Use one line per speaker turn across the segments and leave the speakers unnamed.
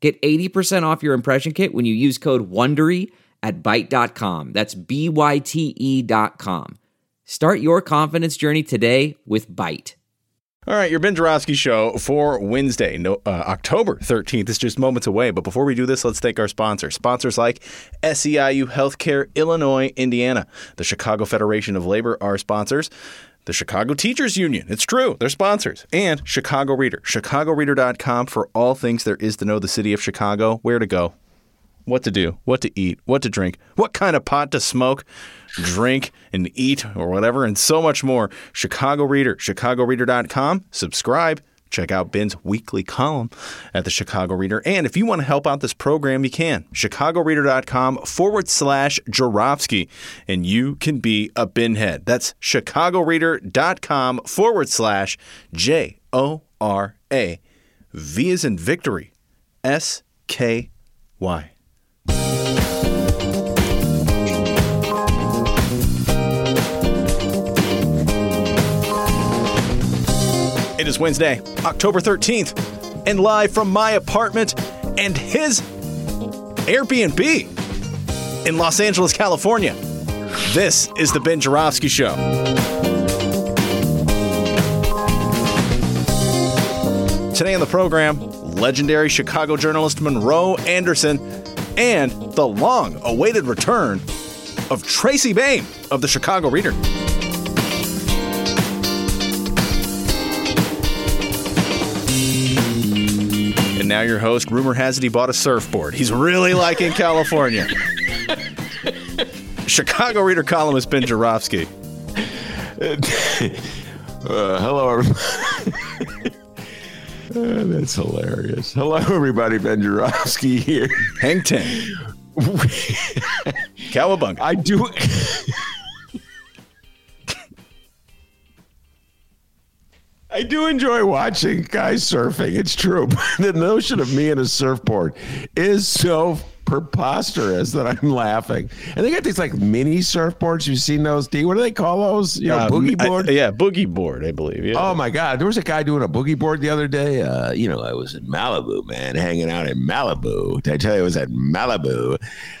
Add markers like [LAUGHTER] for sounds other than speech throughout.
Get 80% off your impression kit when you use code WONDERY at Byte.com. That's B-Y-T-E dot com. Start your confidence journey today with Byte.
All right, your Ben Joravsky show for Wednesday, no, uh, October 13th is just moments away. But before we do this, let's thank our sponsors. Sponsors like SEIU Healthcare, Illinois, Indiana, the Chicago Federation of Labor are sponsors. The Chicago Teachers Union, it's true, they're sponsors. And Chicago Reader, chicagoreader.com for all things there is to know the city of Chicago, where to go, what to do, what to eat, what to drink, what kind of pot to smoke, drink, and eat, or whatever, and so much more. Chicago Reader, chicagoreader.com. Subscribe. Check out Ben's weekly column at the Chicago Reader. And if you want to help out this program, you can. ChicagoReader.com forward slash Joravsky, and you can be a Benhead. That's ChicagoReader.com forward slash J O R A. V is in victory. S K Y. It is Wednesday, October 13th, and live from my apartment and his Airbnb in Los Angeles, California. This is the Ben Joravsky Show. Today on the program, legendary Chicago journalist Monroe Anderson and the long awaited return of Tracy Baim of the Chicago Reader. And now your host, rumor has it he bought a surfboard. He's really liking California. [LAUGHS] Chicago Reader columnist Ben Joravsky.
Uh, hello, everybody. [LAUGHS] Uh, that's hilarious. Hello, everybody. Ben Joravsky here.
Hang Ten. [LAUGHS] Cowabunga.
I do. I do enjoy watching guys surfing. It's true. [LAUGHS] The notion of me and a surfboard is so preposterous that I'm laughing. And they got these like mini surfboards. You've seen those, D? What do they call those? You know,
Um,
boogie
I-
board?
yeah, boogie board, I believe. Yeah.
Oh my God! There was a guy doing a boogie board the other day. Uh, you know, I was in Malibu, man, hanging out in Malibu. Did I tell you I was at Malibu?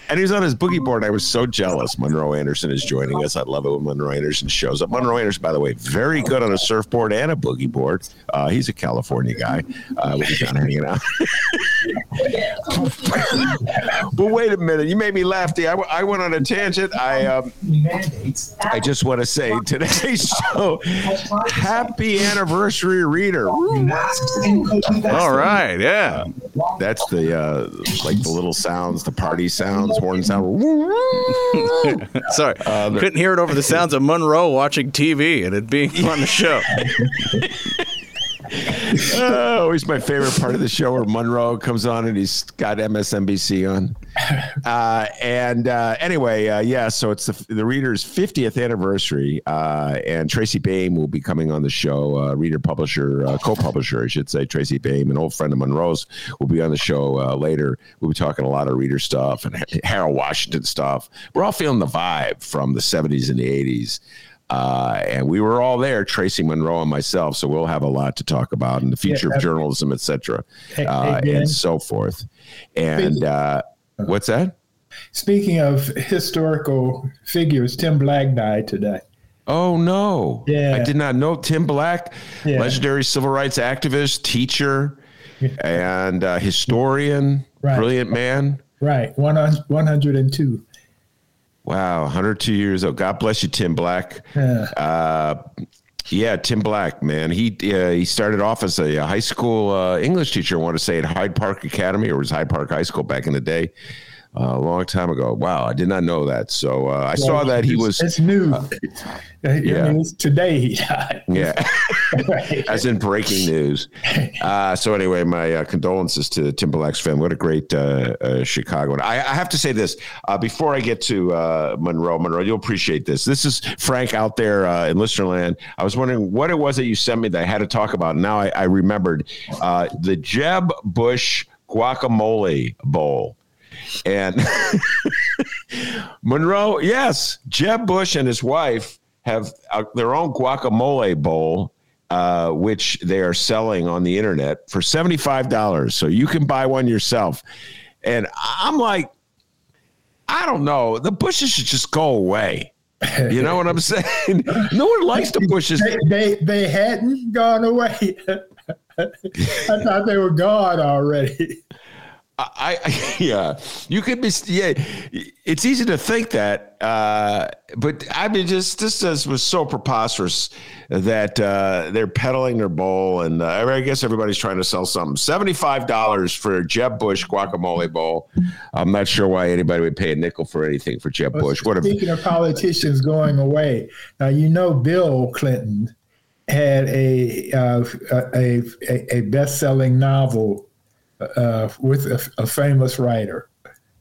And he was on his boogie board. I was so jealous. Monroe Anderson is joining us. I love it when Monroe Anderson shows up. Monroe Anderson, by the way, very good on a surfboard and a boogie board. Uh, he's a California guy. Uh, be down hanging out. [LAUGHS] but wait a minute, you made me laugh. D. I, w- I went on a tangent. I um, I just want to say today's [LAUGHS] show, happy anniversary, reader.
All right. Yeah.
That's the uh, like the little sounds, the party sounds, horn sound. [LAUGHS]
Sorry.
Uh,
Couldn't hear it over the sounds of Monroe watching TV and it being on the show. [LAUGHS]
Uh, always my favorite part of the show where Monroe comes on and he's got MSNBC on. [LAUGHS] Uh, and uh, anyway, uh, yeah, so it's the, the reader's 50th anniversary, uh, and Tracy Baim will be coming on the show. Uh, reader, publisher, uh, co-publisher, I should say. Tracy Baim, an old friend of Monroe's, will be on the show uh, later. We'll be talking a lot of reader stuff and Harold Washington stuff. We're all feeling the vibe from the 70s and the 80s. Uh, and we were all there, Tracy Monroe and myself. So we'll have a lot to talk about in the future
Yeah,
of journalism, et cetera, uh, and so forth. And uh, what's that?
Speaking of historical figures, Tim Black died today.
Oh no!
Yeah.
I did not know Tim Black,
Yeah.
legendary civil rights activist, teacher, and uh, historian,
Right.
brilliant man.
Right, 100 102.
Wow, 102 years old. God bless you, Tim Black.
Yeah.
Uh, yeah, Tim Black, man. He uh, he started off as a, high school uh, English teacher. I want to say at Hyde Park Academy, or it was Hyde Park High School back in the day. Uh, a long time ago. Wow, I did not know that. So uh, I saw that he was.
It's new. I
yeah.
mean, it's today he [LAUGHS] died.
Yeah, as in breaking news. Uh, so anyway, my uh, condolences to Tim Black's family. What a great uh, uh, Chicago. I, I have to say this uh, before I get to uh, Monroe. Monroe, you'll appreciate this. This is Frank out there uh, in Listerland. I was wondering what it was that you sent me that I had to talk about. Now I, I remembered uh, the Jeb Bush guacamole bowl. And [LAUGHS] Monroe, yes, Jeb Bush and his wife have uh, their own guacamole bowl, uh, which they are selling on the internet for $75. So you can buy one yourself. And I'm like, I don't know. The Bushes should just go away. You know what I'm [LAUGHS] saying? No one likes the Bushes.
They, they they hadn't gone away. [LAUGHS] I thought they were gone already.
I, I [LAUGHS] yeah, you could be yeah. It's easy to think that, uh, but I mean, just this just was so preposterous that uh, they're peddling their bowl, and uh, I guess everybody's trying to sell something. Seventy five dollars for a Jeb Bush guacamole bowl. I'm not sure why anybody would pay a nickel for anything for Jeb Bush. What a
Speaking of politicians going away, now you know Bill Clinton had a uh, a, a a best selling novel uh, with a, a famous writer.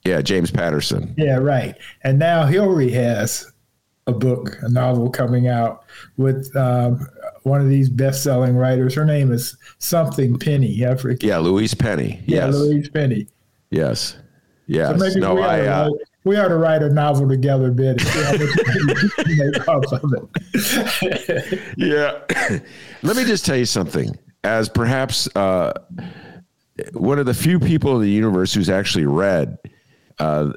yeah, James Patterson.
Yeah, right. And now Hillary has a book, a novel coming out with um, one of these best-selling writers. Her name is something Penny. I forget.
Yeah, Louise Penny.
Yeah,
Yes,
Louise Penny.
yes, yes.
So maybe
no,
we, ought
I.
to
Uh,
write, we ought to write a novel together, Ben. and see how much we can make [LAUGHS] off of it.
yeah. [COUGHS] Let me just tell you something. As perhaps uh, one of the few people in the universe who's actually read uh,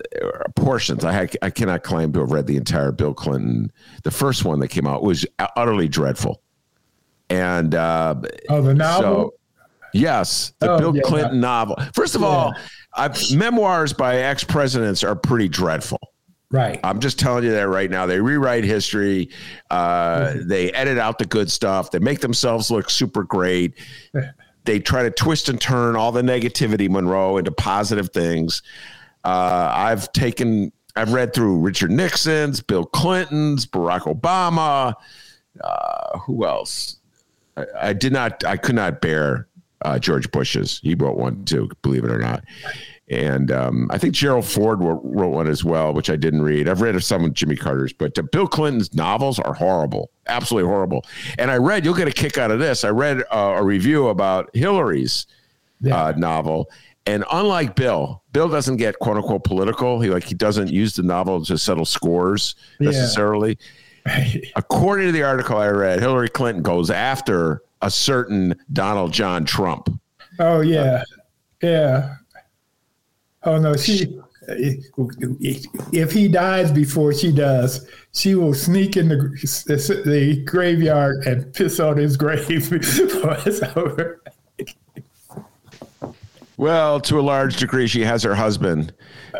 portions, I, I cannot claim to have read the entire Bill Clinton. The first one that came out was utterly dreadful. And uh,
Oh, the novel?
so, yes, the
Oh,
Bill
yeah.
Clinton novel. First of all, I've, memoirs by ex presidents are pretty dreadful.
right.
I'm just telling you that right now. They rewrite history. Uh, They edit out the good stuff. They make themselves look super great. [LAUGHS] They try to twist and turn all the negativity, Monroe, into positive things. Uh, I've taken, I've read through Richard Nixon's, Bill Clinton's, Barack Obama. Uh, who else? I, I did not, I could not bear uh, George Bush's. He wrote one too, believe it or not. And um, I think Gerald Ford wrote, wrote one as well, which I didn't read. I've read some of Jimmy Carter's, but uh, Bill Clinton's novels are horrible, absolutely horrible. And I read, you'll get a kick out of this. I read uh, a review about Hillary's uh, novel. And unlike Bill, Bill doesn't get quote unquote political. He like he doesn't use the novel to settle scores
Yeah.
necessarily. [LAUGHS] According to the article I read, Hillary Clinton goes after a certain Donald John Trump.
Oh yeah, yeah. Oh no, she. If he dies before she does, she will sneak in the the graveyard and piss on his grave [LAUGHS] before it's over.
Well, to a large degree, she has her husband.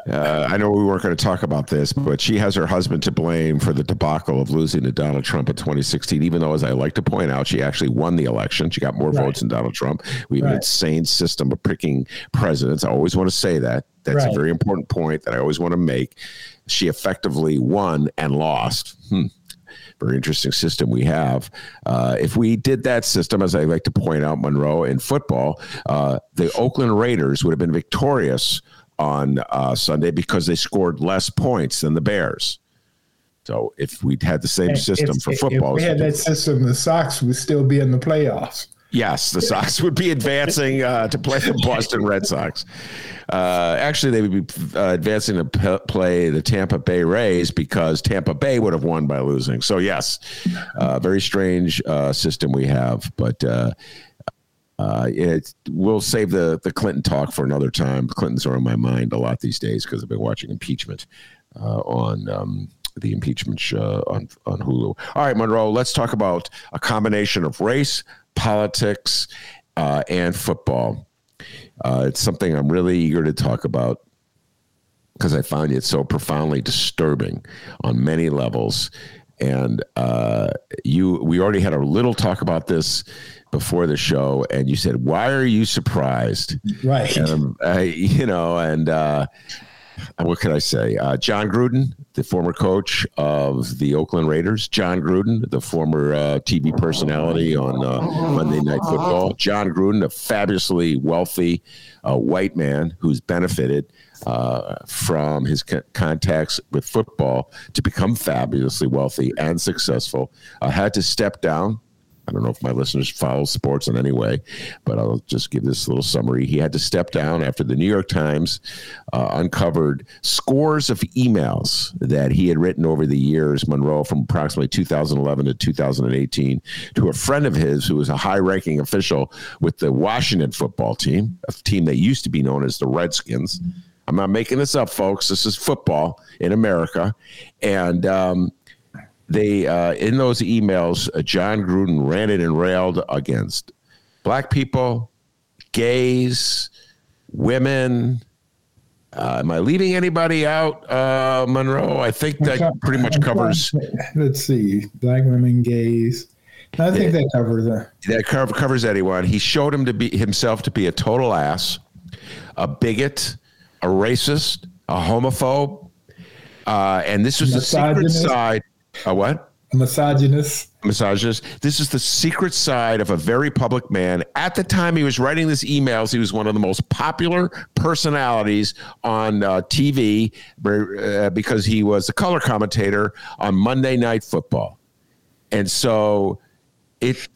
Uh, I know we weren't going to talk about this, but she has her husband to blame for the debacle of losing to Donald Trump in 2016. Even though, as I like to point out, she actually won the election. She got more
Right.
votes than Donald Trump. We have an insane system of picking presidents. I always want to say that. That's a very important point that I always want to make. She effectively won and lost. Hmm very interesting system we have. Uh, if we did that system, as I like to point out, Monroe in football, uh, the Oakland Raiders would have been victorious on uh, Sunday because they scored less points than the Bears. So if we'd had the same system
If-
for football,
If we had that system, the Sox would still be in the playoffs.
Yes, the Sox would be advancing uh, to play the Boston Red Sox. Uh, actually, they would be uh, advancing to p- play the Tampa Bay Rays because Tampa Bay would have won by losing. So, yes, uh, very strange uh, system we have, but. Uh, it, we'll save the, the Clinton talk for another time. Clintons are on my mind a lot these days because I've been watching impeachment on um, the impeachment show on on Hulu. All right, Monroe, let's talk about a combination of race, politics, uh, and football. Uh, it's something I'm really eager to talk about because I found it so profoundly disturbing on many levels. And uh, you, we already had a little talk about this before the show, and you said, "Why are you surprised?"
Right.
um, I, you know, and uh, what can I say? Uh, Jon Gruden, the former coach of the Oakland Raiders. Jon Gruden, the former uh, TV personality on uh, Monday Night Football. Jon Gruden, a fabulously wealthy uh, white man who's benefited uh, from his co- contacts with football to become fabulously wealthy and successful, uh, had to step down I don't know if my listeners follow sports in any way, but I'll just give this little summary. He had to step down after the New York Times uh, uncovered scores of emails that he had written over the years, Monroe, from approximately 2011 to 2018, to a friend of his who was a high ranking official with the Washington football team, a team that used to be known as the Redskins. I'm not making this up, folks. This is football in America. And, um, they uh, in those emails, uh, Jon Gruden ranted and railed against black people, gays, women. Uh, am I leaving anybody out, uh, Monroe? I think that pretty much covers.
Let's see, black women, gays. I think that covers that.
That cover, covers anyone. He showed him to be himself to be a total ass, a bigot, a racist, a homophobe, uh, and this was the secret side a what?
A misogynist.
Misogynist. This is the secret side of a very public man. At the time he was writing these emails, he was one of the most popular personalities on uh, TV uh, because he was a color commentator on Monday Night Football. And so it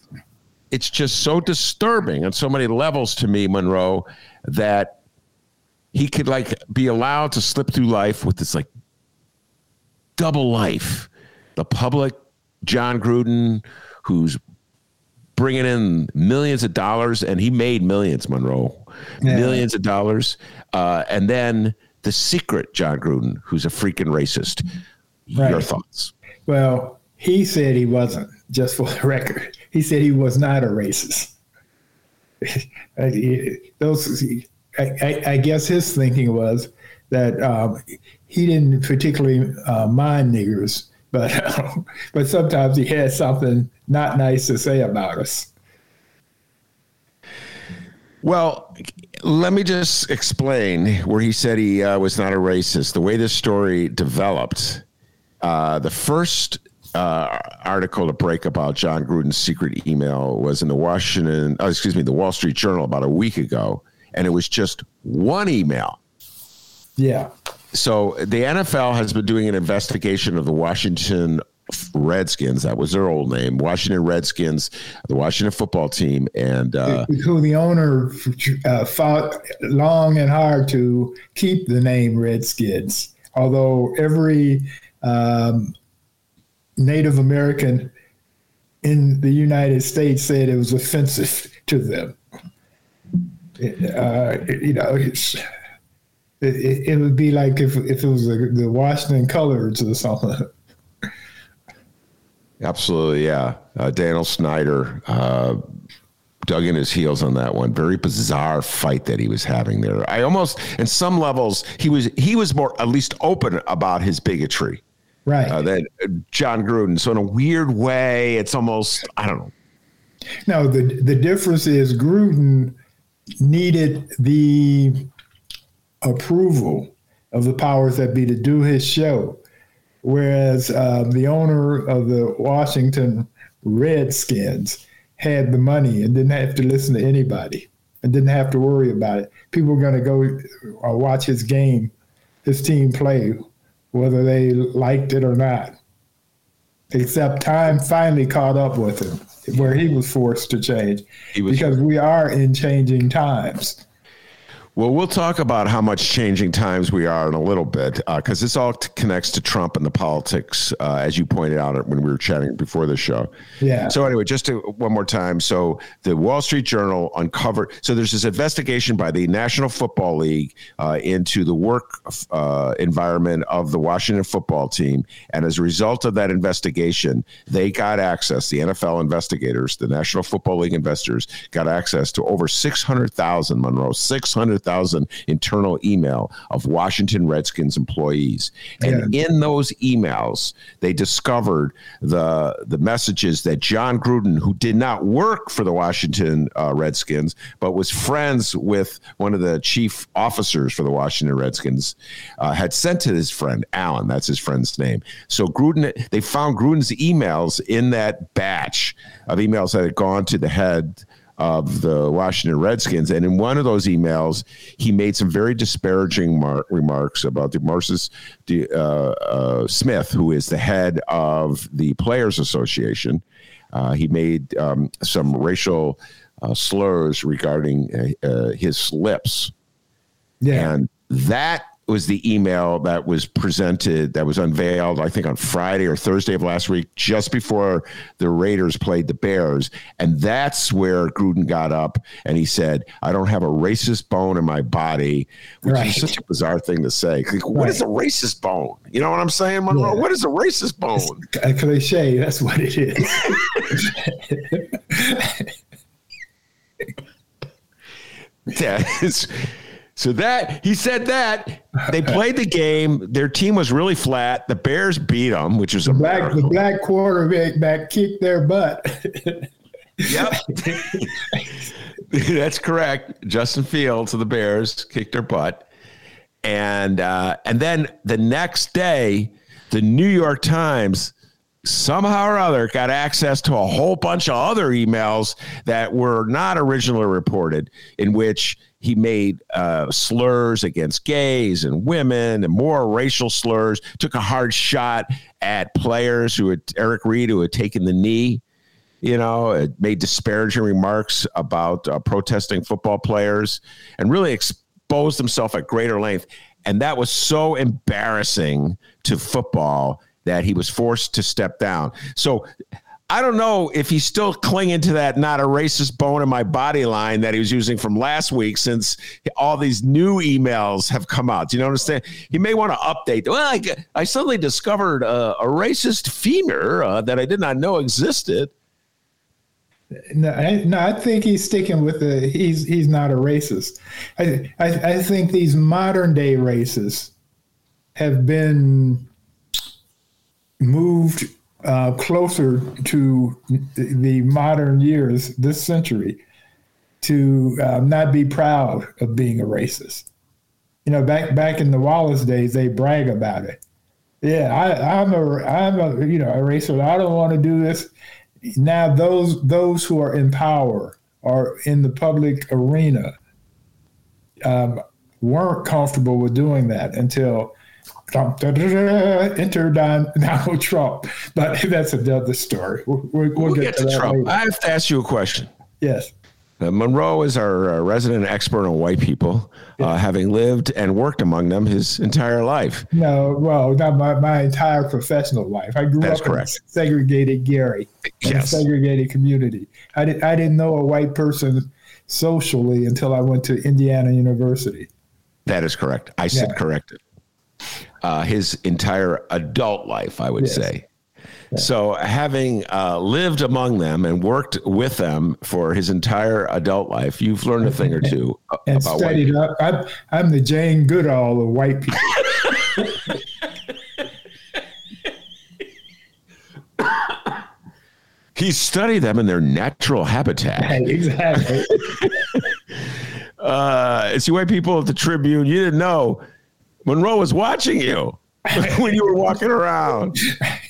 it's just so disturbing on so many levels to me, Monroe, that he could like be allowed to slip through life with this like double life the public, Jon Gruden, who's bringing in millions of dollars, and he made millions, Monroe, yeah. millions of dollars. Uh, and then the secret Jon Gruden, who's a freaking racist. Right. Your thoughts?
Well, he said he wasn't, just for the record. He said he was not a racist. [LAUGHS] Those, I, I, guess his thinking was that um, he didn't particularly uh, mind niggers but [LAUGHS] um, but sometimes he has something not nice to say about us.
Well, let me just explain where he said he uh, was not a racist. The way this story developed, uh, the first uh, article to break about Jon Gruden's secret email was in the Washington, oh, excuse me, the Wall Street Journal about a week ago, and it was just one email.
Yeah
so the NFL has been doing an investigation of the Washington Redskins. That was their old name, Washington Redskins, the Washington football team, and uh,
who the owner uh, fought long and hard to keep the name Redskins. Although every um, Native American in the United States said it was offensive to them. Uh, you know, it's it, it, would be like if, if it was the, the Washington Colors or something. [LAUGHS]
Absolutely, yeah. Uh, Daniel Snyder uh, dug in his heels on that one. Very bizarre fight that he was having there. I almost, in some levels, he was he was more at least open about his bigotry.
Right.
Uh, that Jon Gruden. So in a weird way, it's almost I don't know.
No, the the difference is Gruden needed the approval of the powers that be to do his show. Whereas uh, the owner of the Washington Redskins had the money and didn't have to listen to anybody and didn't have to worry about it. People were going to go uh, watch his game, his team play, whether they liked it or not. Except time finally caught up with him, where he was forced to change. because we are in changing times.
Well, we'll talk about how much changing times we are in a little bit, because uh, this all t- connects to Trump and the politics, uh, as you pointed out when we were chatting before the show.
Yeah.
So anyway, just to, one more time. So the Wall Street Journal uncovered. So there's this investigation by the National Football League uh, into the work uh, environment of the Washington football team, and as a result of that investigation, they got access. The NFL investigators, the National Football League investors, got access to over six hundred thousand Monroe, six hundred 100,000 internal email of Washington Redskins employees. And
Yeah.
in those emails, they discovered the the messages that Jon Gruden, who did not work for the Washington uh, Redskins, but was friends with one of the chief officers for the Washington Redskins, uh, had sent to his friend Alan. That's his friend's name. So Gruden, they found Gruden's emails in that batch of emails that had gone to the head of the Washington Redskins. And in one of those emails, he made some very disparaging mar- remarks about the Marcus De, uh, uh, Smith, who is the head of the Players Association. Uh, he made um, some racial uh, slurs regarding uh, uh, his lips.
Yeah.
And that was the email that was presented, that was unveiled, I think, on Friday or Thursday of last week, just before the Raiders played the Bears. And that's where Gruden got up and he said, I don't have a racist bone in my body, which
Right.
is such a bizarre thing to say. Like, What is a racist bone? You know what I'm saying, Monroe?
Yeah.
What is a racist bone?
a cliche. That's what it is. [LAUGHS] [LAUGHS] [LAUGHS]
Yeah. So that he said that they [LAUGHS] played the game. Their team was really flat. The Bears beat them, which was a
Black the black quarterback back kicked their butt.
Yep. [LAUGHS] [LAUGHS] That's correct. Justin Fields of the Bears kicked their butt. And uh, and then the next day, the New York Times somehow or other got access to a whole bunch of other emails that were not originally reported, in which he made uh, slurs against gays and women and more racial slurs, took a hard shot at players who had Eric Reid, who had taken the knee you know, made disparaging remarks about uh, protesting football players and really exposed himself at greater length. And that was so embarrassing to football that he was forced to step down. So I don't know if he's still clinging to that not a racist bone in my body line that he was using from last week since all these new emails have come out. Do you know what I'm saying? He may want to update. Well, I, I suddenly discovered a, a racist femur uh, that I did not know existed.
No, I, no, I think he's sticking with the. He's he's not a racist. I, I I think these modern day racists have been moved uh, closer to the modern years this century to uh, not be proud of being a racist. You know, back back in the Wallace days, they brag about it. Yeah, I, I'm a I'm a you know a racist. I don't want to do this now those those who are in power or in the public arena um, weren't comfortable with doing that until dum, da, da, da, enter Don, [LAUGHS] Donald Trump. But [LAUGHS] that's another story. We'll, we'll,
We'll get to
that
Trump.
later.
I have to ask you a question.
Yes.
Uh, Monroe is our uh, resident expert on white people, uh, having lived and worked among them his entire life.
No, well, not my, my entire professional life. I grew
That's
up
correct.
in a segregated Gary, in
Yes.
a segregated community. I, did, I didn't know a white person socially until I went to Indiana University.
That is correct. I said
Yeah.
corrected. Uh, his entire adult life, I would
Yes.
say. So, having uh, lived among them and worked with them for his entire adult life, you've learned a thing or two [LAUGHS]
and
about white
studied
people.
up. I'm, I'm the Jane Goodall of white people. [LAUGHS]
He studied them in their natural habitat. [LAUGHS]
exactly.
uh, see, white people at the Tribune, you didn't know Monroe was watching you [LAUGHS] when you were walking around.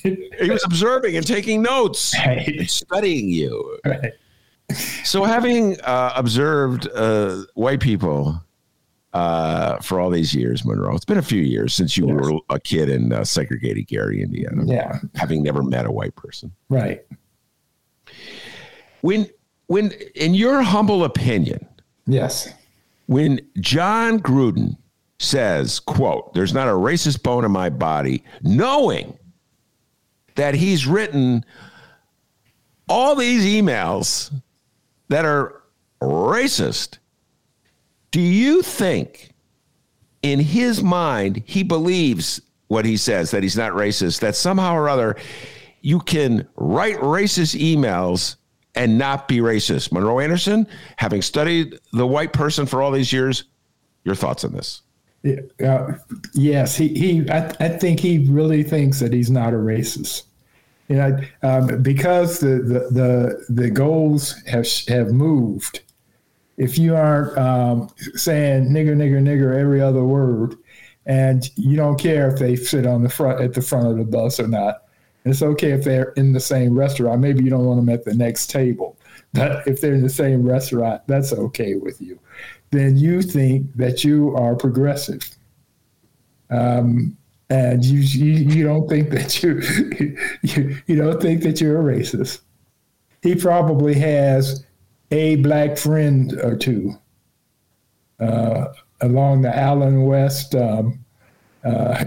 He was observing and taking notes,
Right.
studying you.
Right.
So, having uh, observed uh, white people uh, for all these years, Monroe, it's been a few years since you
Yes.
were a kid in uh, segregated Gary, Indiana,
Yeah.
having never met a white person.
Right.
When, when, in your humble opinion,
Yes.
when Jon Gruden says, quote, there's not a racist bone in my body, knowing that he's written all these emails that are racist, do you think in his mind he believes what he says, that he's not racist, that somehow or other you can write racist emails and not be racist? Monroe Anderson, having studied the white person for all these years, Your thoughts on this?
Uh, yes, he, he I, I think he really thinks that he's not a racist. You know, um, because the, the, the, the goals have, have moved. If you aren't um, saying nigger, nigger, nigger every other word, and you don't care if they sit on the front at the front of the bus or not, it's okay if they're in the same restaurant. Maybe you don't want them at the next table, but if they're in the same restaurant, that's okay with you. Then you think that you are progressive. Um, and you, you, you don't think that you, [LAUGHS] you you don't think that you're a racist. He probably has a black friend or two uh, along the Allen West um, uh,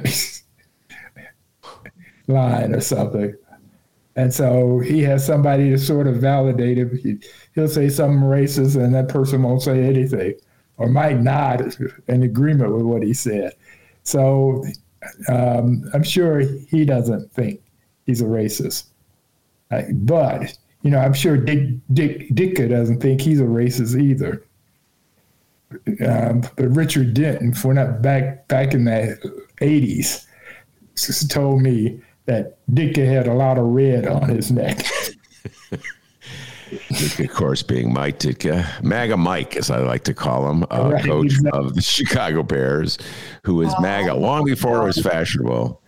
[LAUGHS] line or something. And so he has somebody to sort of validate him. He, he'll say something racist, and that person won't say anything, or might not in agreement with what he said. So um, I'm sure he doesn't think he's a racist. Uh, but you know, I'm sure Dick Dick Ditka doesn't think he's a racist either. Um, but Richard Denton, for not back back in the '80s, told me that Ditka had a lot of red on his neck. [LAUGHS] [LAUGHS]
Of course, being Mike Ditka, MAGA Mike, as I like to call him, uh, right, coach exactly. [LAUGHS] of the Chicago Bears, who was oh, MAGA long before it was fashionable.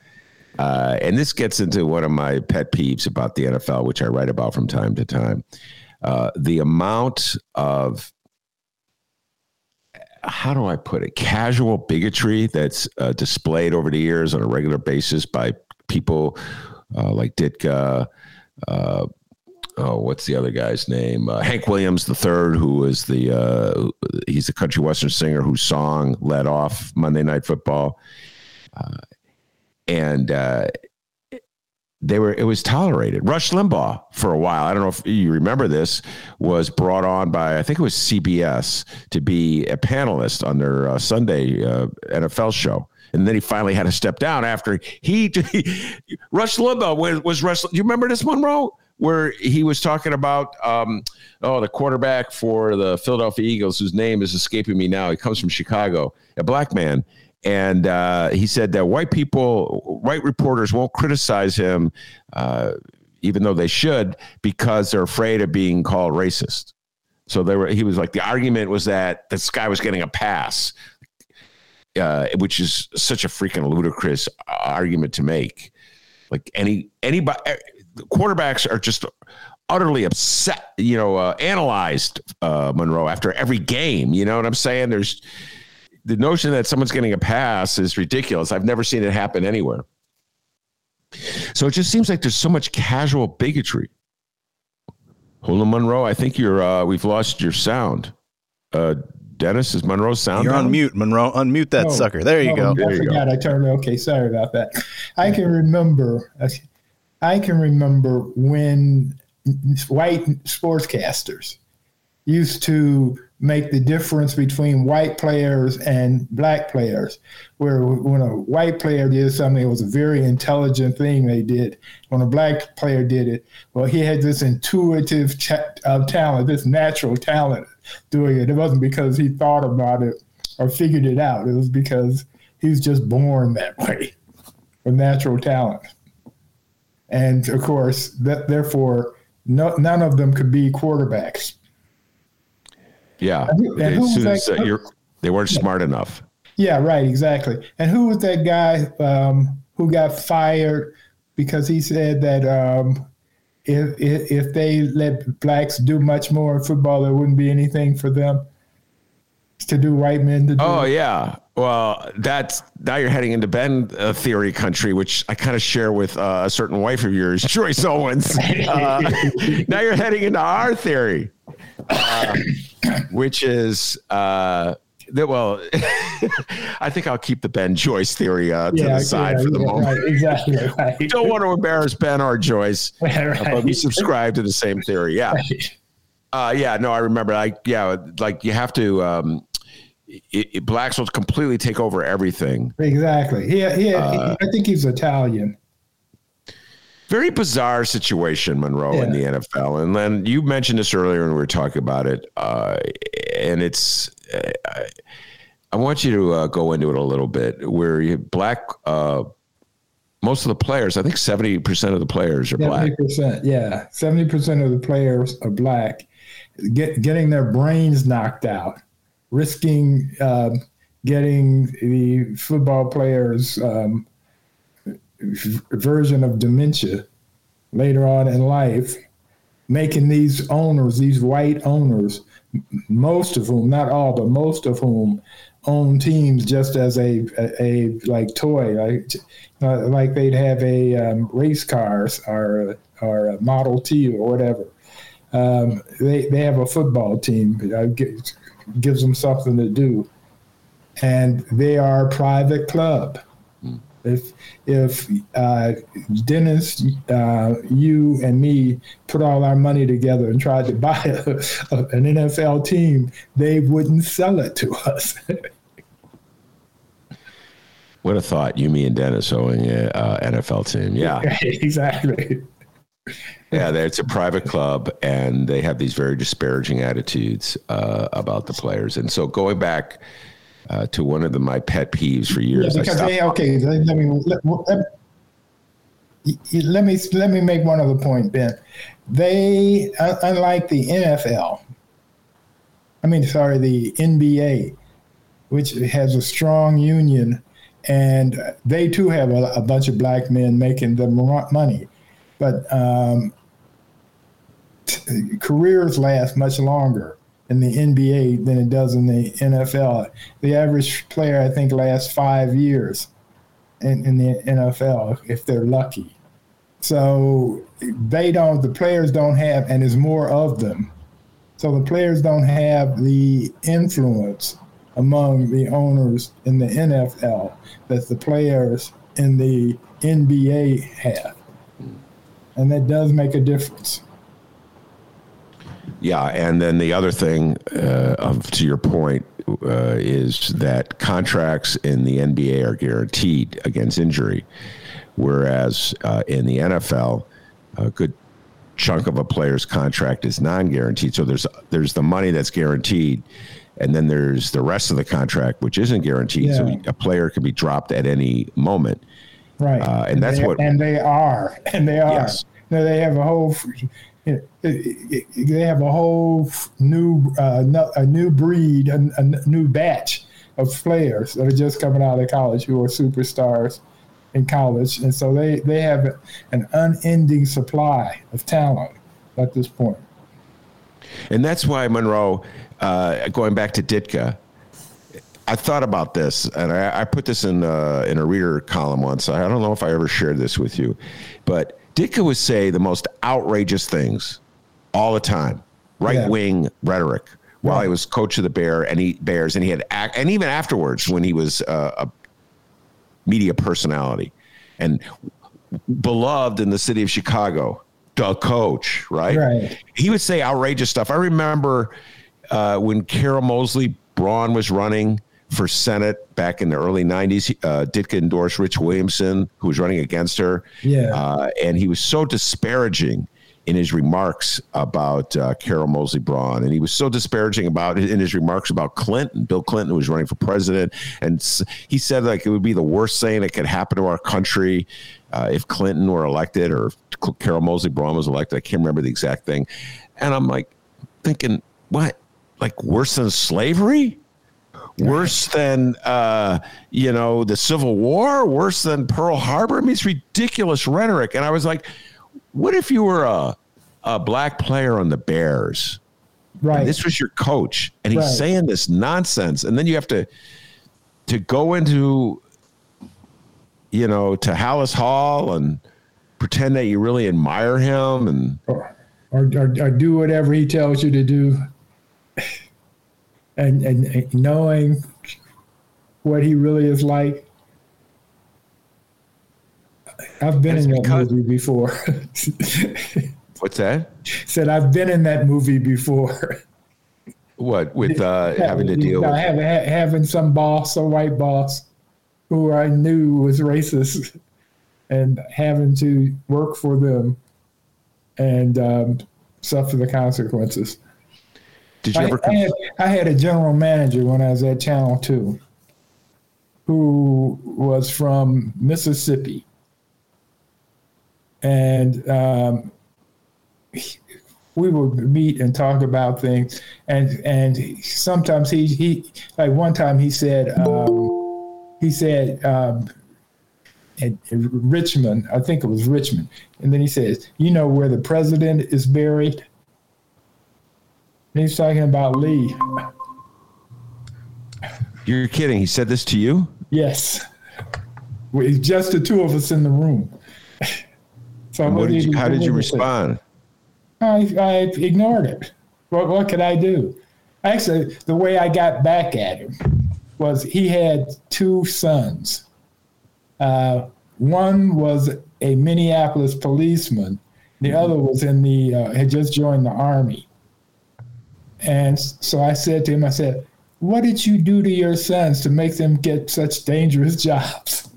Uh, and this gets into one of my pet peeves about the NFL, which I write about from time to time. Uh, the amount of how do I put it? Casual bigotry that's uh, displayed over the years on a regular basis by people uh, like Ditka. Oh, what's the other guy's name? Uh, Hank Williams the who was the uh, he's a country western singer whose song led off Monday Night Football, uh, and uh, they were it was tolerated. Rush Limbaugh for a while. I don't know if you remember this was brought on by I think it was CBS to be a panelist on their uh, Sunday uh, NFL show and then he finally had to step down after he, [LAUGHS] he Rush Limbaugh was, was. Do you remember this Monroe? Where he was talking about um, oh the quarterback for the Philadelphia Eagles whose name is escaping me now. He comes from Chicago, a black man, and uh, he said that white people, white reporters won't criticize him, uh, even though they should, because they're afraid of being called racist. So they were. He was like the argument was that this guy was getting a pass uh, which is such a freaking ludicrous argument to make. Like any anybody, quarterbacks are just utterly upset. You know, uh, analyzed uh, Monroe after every game. You know what I'm saying? There's the notion that someone's getting a pass is ridiculous. I've never seen it happen anywhere. So it just seems like there's so much casual bigotry. Hold on, Monroe. I think you're. Uh, we've lost your sound. Uh, Dennis, is Monroe sound?
You're on mute, Monroe. Unmute that oh, sucker. There you oh, go.
I
there
forgot. Go. I turned. Okay, sorry about that. I can remember. I can remember when white sportscasters used to make the difference between white players and black players. Where when a white player did something, it was a very intelligent thing they did. When a black player did it, well, he had this intuitive ch- uh, talent, this natural talent doing it. It wasn't because he thought about it or figured it out. It was because he's just born that [LAUGHS] way, a natural talent. And of course, that therefore, no, none of them could be quarterbacks.
Yeah, and as soon as uh, they weren't yeah. smart enough.
Yeah, right, exactly. And who was that guy um, who got fired because he said that um, if, if, if they let blacks do much more in football, there wouldn't be anything for them to do white men to do.
Oh yeah. Well, that's now you're heading into Ben uh, theory country, which I kind of share with uh, a certain wife of yours, Joyce Owens. [LAUGHS] Uh, now you're heading into our theory, uh, which is uh, that well, [LAUGHS] I think I'll keep the Ben Joyce theory uh, to yeah, the side yeah, for the yeah, moment.
Right, exactly. [LAUGHS] Right.
Don't want to embarrass Ben or Joyce, right. but we subscribe to the same theory. Yeah. Uh, yeah. No, I remember. Like, yeah, like you have to. Um, it, it, blacks will completely take over everything.
Exactly. Yeah. Yeah. Uh, I think he's Italian
very bizarre situation, Monroe, yeah. in the NFL. And then you mentioned this earlier when we were talking about it, uh, and it's uh, I want you to uh, go into it a little bit. Where you black, uh, most of the players, I think seventy percent of the players are black.
70%, yeah. 70% of the players are black, get, getting their brains knocked out, risking um, getting the football players' um, version of dementia later on in life, making these owners, these white owners, most of whom, not all, but most of whom, own teams just as a a, a like toy, like uh, like they'd have a um, race cars or or a Model T or whatever. Um, they they have a football team. Gives, them something to do, and they are a private club. If if uh, Dennis, uh, you and me put all our money together and tried to [LAUGHS] buy a, a, an NFL team, they wouldn't sell it to us. [LAUGHS]
What a thought! You, me, and Dennis owing an uh, NFL team. Yeah, [LAUGHS]
exactly.
Yeah. It's a private club, and they have these very disparaging attitudes uh, about the players. And so, going back uh, to one of the, my pet peeves for years,
Yeah, because they okay. Let, let me let, let, let me let me make one other point, Ben. They un- unlike the NFL. I mean, sorry, the NBA, which has a strong union, and they too have a, a bunch of black men making the money, but um, careers last much longer in the NBA than it does in the NFL. The average player, I think, lasts five years in, in the NFL if they're lucky. So they don't, the players don't have, and there's more of them. So the players don't have the influence among the owners in the NFL that the players in the NBA have. And that does make a difference.
Yeah, and then the other thing, uh, of, to your point, uh, is that contracts in the NBA are guaranteed against injury, whereas uh, in the NFL, a good chunk of a player's contract is non-guaranteed. So there's there's the money that's guaranteed, and then there's the rest of the contract which isn't guaranteed. So a player could be dropped at any moment.
Right.
Uh, and that's
they,
what-
And they are. [LAUGHS] And they are.
Yes.
No, they have a whole. They have a whole new, uh, a new breed, a, a new batch of players that are just coming out of college who are superstars in college, and so they they have an unending supply of talent at this point.
And that's why Monroe, uh, going back to Ditka, I thought about this, and I, I put this in uh, in a reader column once. I don't know if I ever shared this with you, but Ditka would say the most outrageous things all the time, right wing rhetoric. While he was coach of the Bear and he Bears, and he had and even afterwards when he was uh, a media personality and beloved in the city of Chicago, the coach, right?
Right.
He would say outrageous stuff. I remember uh, when Carol Moseley Braun was running for Senate back in the early 90s. Uh, Ditka endorsed Rich Williamson, who was running against her.
Yeah.
Uh, and he was so disparaging in his remarks about uh, Carol Moseley Braun. And he was so disparaging about in his remarks about Clinton, Bill Clinton, who was running for president. And he said like it would be the worst thing that could happen to our country uh, if Clinton were elected or if Carol Moseley Braun was elected. I can't remember the exact thing. And I'm like thinking, what? Like worse than slavery? Worse than uh, you know the Civil War? Worse than Pearl Harbor? I mean, it's ridiculous rhetoric. And I was like, what if you were a a black player on the Bears?
Right.
And this was your coach, and he's
Right.
saying this nonsense, and then you have to to go into you know to Halas Hall and pretend that you really admire him, and
or, or, or do whatever he tells you to do. And, and, and knowing what he really is like. I've been
It's
in that
because-
movie before. [LAUGHS]
what's that?
Said I've been in that movie before.
What with uh, [LAUGHS] having to deal with?
have, ha- having some boss, a white boss, who I knew was racist, [LAUGHS] and having to work for them and um, suffer the consequences.
Did you
I,
ever?
I, had, I had a general manager when I was at Channel 2 who was from Mississippi. And um, we would meet and talk about things. And and sometimes he, he like one time he said, um, he said, um, at Richmond, I think it was Richmond. And then he says, You know where the president is buried? He's talking about Lee.
You're kidding. He said this to you?
Yes. With just the two of us in the room. [LAUGHS] so
what did you, how did you
what he say?
respond?
I, I ignored it. What, what could I do? Actually, the way I got back at him was he had two sons. Uh, one was a Minneapolis policeman. The other was in the uh, had just joined the army. And so I said to him, I said, "What did you do to your sons to make them get such dangerous [LAUGHS] jobs?"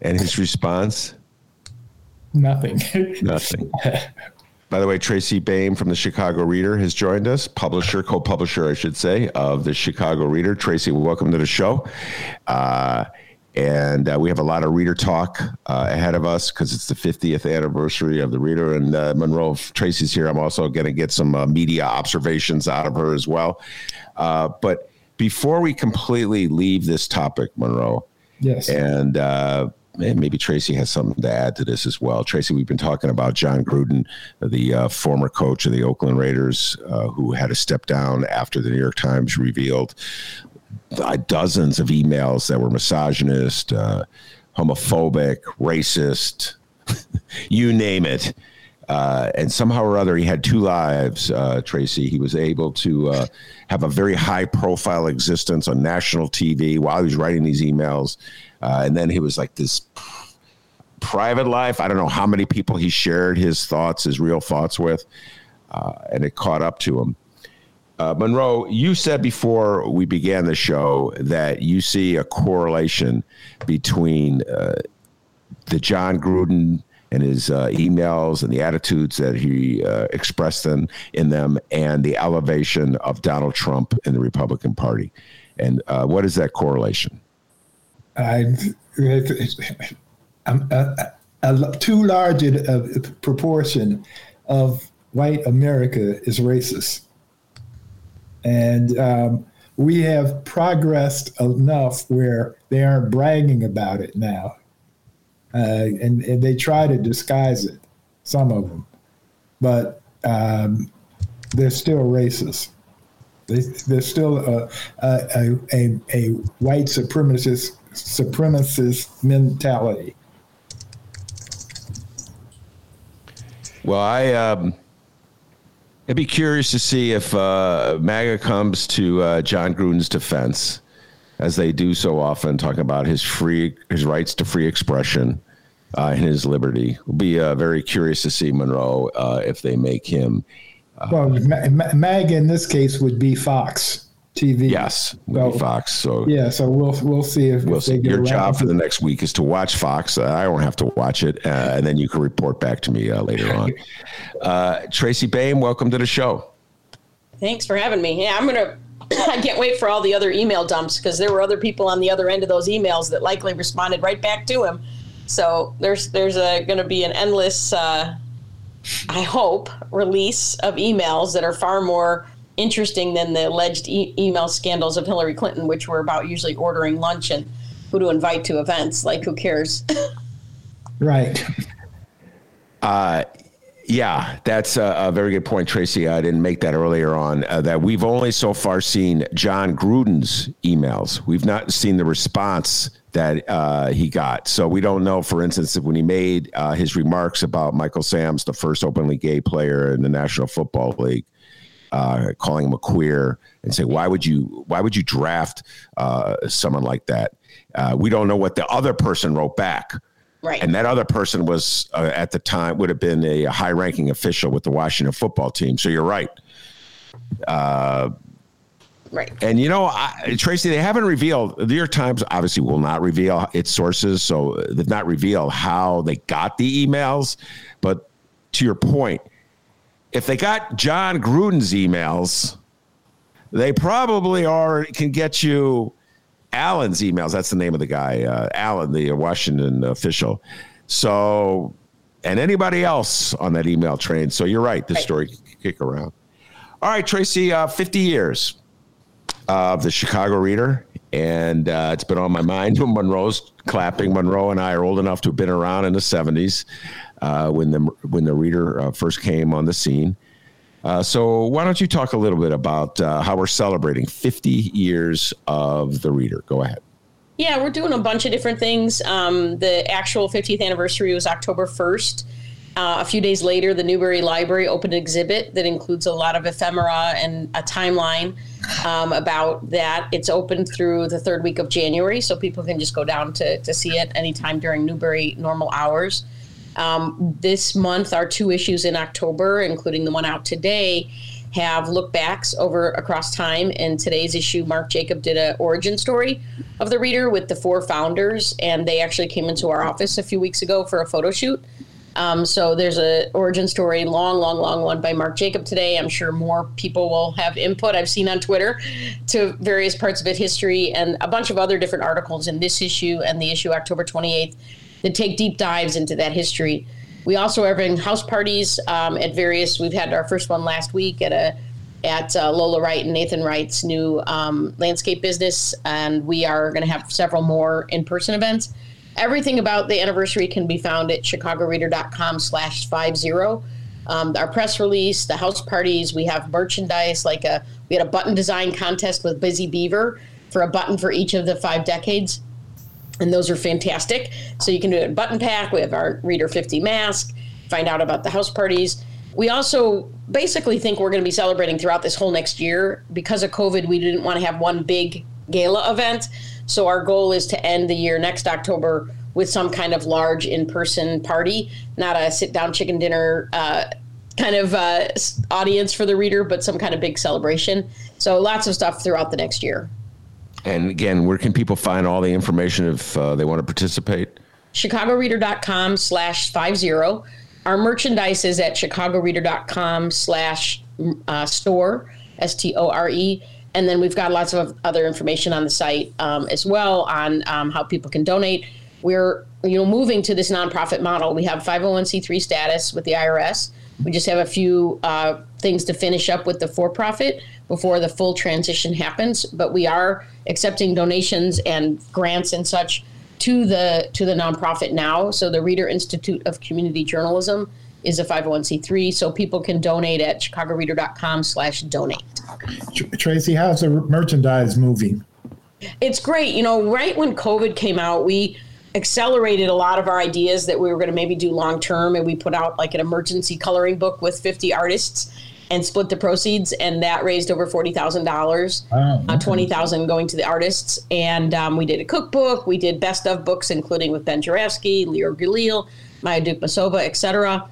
And his response?
Nothing.
Nothing. By the way, Tracy Baim from the Chicago Reader has joined us, publisher, co publisher, I should say, of the Chicago Reader. Tracy, welcome to the show. Uh, and uh, we have a lot of reader talk uh, ahead of us because it's the 50th anniversary of the Reader. And uh, Monroe, if Tracy's here. I'm also going to get some uh, media observations out of her as well. Uh, but before we completely leave this topic, Monroe,
yes.
and uh, and maybe Tracy has something to add to this as well. Tracy, we've been talking about Jon Gruden, the uh, former coach of the Oakland Raiders, uh, who had to step down after the New York Times revealed dozens of emails that were misogynist, uh, homophobic, racist, [LAUGHS] you name it. Uh, and somehow or other, he had two lives, uh, Tracy. He was able to uh, have a very high profile existence on national TV while he was writing these emails. Uh, and then he was like this private life. I don't know how many people he shared his thoughts, his real thoughts with, uh, and it caught up to him. Uh, Monroe, you said before we began the show that you see a correlation between uh, the Jon Gruden and his uh, emails and the attitudes that he uh, expressed in, in them and the elevation of Donald Trump in the Republican Party. And uh, what is that correlation?
I, um, a, a, a too large a, a proportion of white America is racist, and um, we have progressed enough where they aren't bragging about it now, uh, and, and they try to disguise it. Some of them, but um, they're still racist. They, they're still a, a, a, a white supremacist supremacist mentality.
Well, I um, I'd be curious to see if uh, MAGA comes to uh, Jon Gruden's defense, as they do so often, talking about his free his rights to free expression uh, and his liberty. We'll be uh, very curious to see Monroe uh, if they make him.
well, Ma- Ma- MAGA in this case would be Fox TV.
Yes, would be
So-
Fox. So
Yeah, so we'll we'll see if,
We'll
if
see. Your job for the next week is to watch Fox. Uh, I don't have to watch it, uh, and then you can report back to me uh, later on. [LAUGHS] Uh, Tracy Baim, welcome to the show.
Thanks for having me. Yeah, I'm gonna. [COUGHS] I can't wait for all the other email dumps because there were other people on the other end of those emails that likely responded right back to him. So there's there's going to be an endless, uh, I hope, release of emails that are far more interesting than the alleged e- email scandals of Hillary Clinton, which were about usually ordering lunch and who to invite to events. Like, who cares? [LAUGHS]
right.
Yeah, that's a, a very good point, Tracy. I didn't make that earlier on. Uh, that we've only so far seen Jon Gruden's emails. We've not seen the response that uh, he got. So we don't know, for instance, when he made uh, his remarks about Michael Sams, the first openly gay player in the National Football League, uh, calling him a queer and say, why would you why would you draft uh, someone like that? Uh, we don't know what the other person wrote back.
right.
And that other person was uh, at the time would have been a high ranking official with the Washington football team. So you're right.
right.
And you know, I, Tracy, they haven't revealed. The New York Times obviously will not reveal its sources, so they've not revealed how they got the emails. But to your point, if they got Jon Gruden's emails, they probably are can get you Allen's emails. That's the name of the guy, uh, Allen, the Washington official. So, and anybody else on that email train. So you're right. This story can kick around. All right, Tracy, uh, 50 years of the Chicago Reader. And uh, it's been on my mind. [LAUGHS] Monroe's clapping. Monroe and I are old enough to have been around in the 70s uh, when the when the Reader uh, first came on the scene. Uh, so why don't you talk a little bit about uh, how we're celebrating 50 years of the Reader? Go ahead.
Yeah, we're doing a bunch of different things. Um, the actual 50th anniversary was October 1st. Uh, a few days later, the Newberry Library opened an exhibit that includes a lot of ephemera and a timeline um, about that. It's open through the third week of January, so people can just go down to, to see it anytime during Newberry normal hours. Um, this month, our two issues in October, including the one out today, have look backs over across time. And today's issue, Mark Jacob did an origin story of the reader with the four founders, and they actually came into our office a few weeks ago for a photo shoot. Um, so there's a origin story, long, long, long one by Mark Jacob today. I'm sure more people will have input. I've seen on Twitter to various parts of it, history, and a bunch of other different articles in this issue and the issue October 28th that take deep dives into that history. We also are having house parties um, at various. We've had our first one last week at a at uh, Lola Wright and Nathan Wright's new um, landscape business, and we are going to have several more in-person events. Everything about the anniversary can be found at chicagoreader.com slash five zero. Um, our press release, the house parties, we have merchandise like a we had a button design contest with Busy Beaver for a button for each of the five decades and those are fantastic. So you can do a button pack. We have our Reader 50 mask. Find out about the house parties. We also basically think we're going to be celebrating throughout this whole next year. Because of COVID, we didn't want to have one big gala event. So our goal is to end the year next October with some kind of large in-person party, not a sit-down chicken dinner uh, kind of uh, audience for the reader, but some kind of big celebration. So lots of stuff throughout the next year.
And again, where can people find all the information if uh, they want to participate?
ChicagoReader.com slash five zero. Our merchandise is at ChicagoReader.com slash uh, store, S T O R E. And then we've got lots of other information on the site um, as well on um, how people can donate. We're you know moving to this nonprofit model. We have 501c3 status with the IRS. We just have a few uh, things to finish up with the for profit before the full transition happens. But we are accepting donations and grants and such to the to the nonprofit now. So the Reader Institute of Community Journalism is a 501c3, so people can donate at chicagoreader.com slash donate.
Tracy, how's the merchandise moving?
It's great. You know, right when COVID came out, we accelerated a lot of our ideas that we were going to maybe do long term, and we put out like an emergency coloring book with 50 artists and split the proceeds, and that raised over forty thousand dollars. Uh, Twenty thousand going to the artists, and um, we did a cookbook. We did best of books, including with Ben Joravsky, Leor Galil, Maya Dukmasova, etc.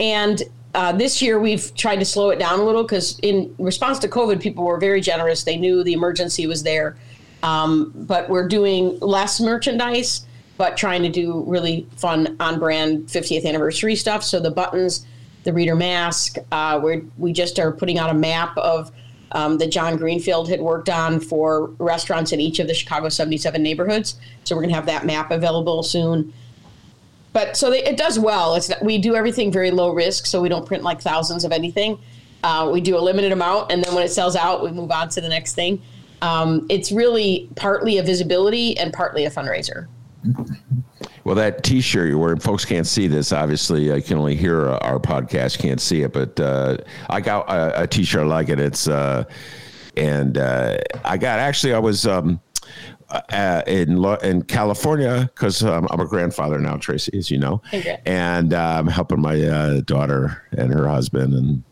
And uh, this year we've tried to slow it down a little because in response to COVID, people were very generous. They knew the emergency was there, um, but we're doing less merchandise, but trying to do really fun on-brand 50th anniversary stuff. So the buttons the reader mask. Uh, we we just are putting out a map of um, that John Greenfield had worked on for restaurants in each of the Chicago 77 neighborhoods. So we're going to have that map available soon. But so they, it does well. It's we do everything very low risk, so we don't print like thousands of anything. Uh, we do a limited amount, and then when it sells out, we move on to the next thing. Um, it's really partly a visibility and partly a fundraiser.
Well, that T-shirt you're wearing, folks can't see this. Obviously, I can only hear our podcast, can't see it. But uh, I got a a T-shirt like it. It's uh, and uh, I got actually I was um, uh, in in California because um, I'm a grandfather now, Tracy, as you know, okay. and uh, I'm helping my uh, daughter and her husband and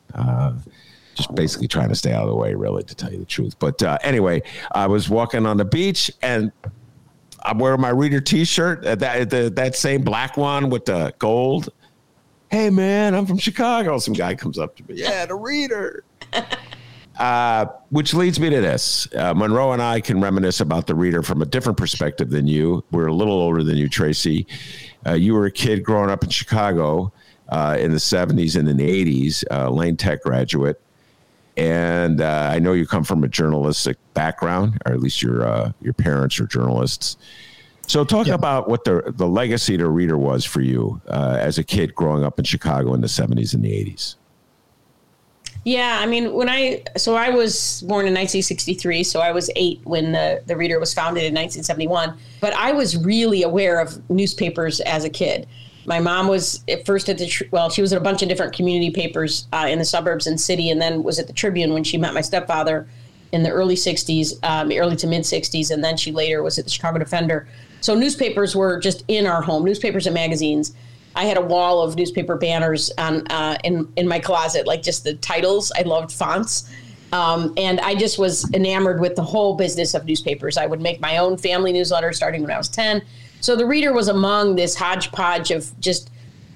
just basically trying to stay out of the way, really, to tell you the truth. But uh, anyway, I was walking on the beach and I'm wearing my reader T-shirt, uh, that the, that same black one with the gold. Hey man, I'm from Chicago. Some guy comes up to me. Yeah, the reader. [LAUGHS] uh, which leads me to this. Uh, Monroe and I can reminisce about the reader from a different perspective than you. We're a little older than you, Tracy. Uh, you were a kid growing up in Chicago. uh, in the 70s and in the 80s, uh, Lane Tech graduate. And uh, I know you come from a journalistic background, or at least your uh, your parents are journalists. So, talk yeah. about what the the legacy to reader was for you uh, as a kid growing up in Chicago in the 70s and the 80s.
Yeah, I mean, when I so I was born in 1963, so I was eight when the the Reader was founded in 1971. But I was really aware of newspapers as a kid. My mom was at first at the well, she was at a bunch of different community papers uh, in the suburbs and city, and then was at the Tribune when she met my stepfather in the early 60s, um, early to mid 60s, and then she later was at the Chicago Defender. So newspapers were just in our home, newspapers and magazines. I had a wall of newspaper banners on uh, in in my closet, like just the titles. I loved fonts. Um, and I just was enamored with the whole business of newspapers. I would make my own family newsletter starting when I was 10. So the reader was among this hodgepodge of just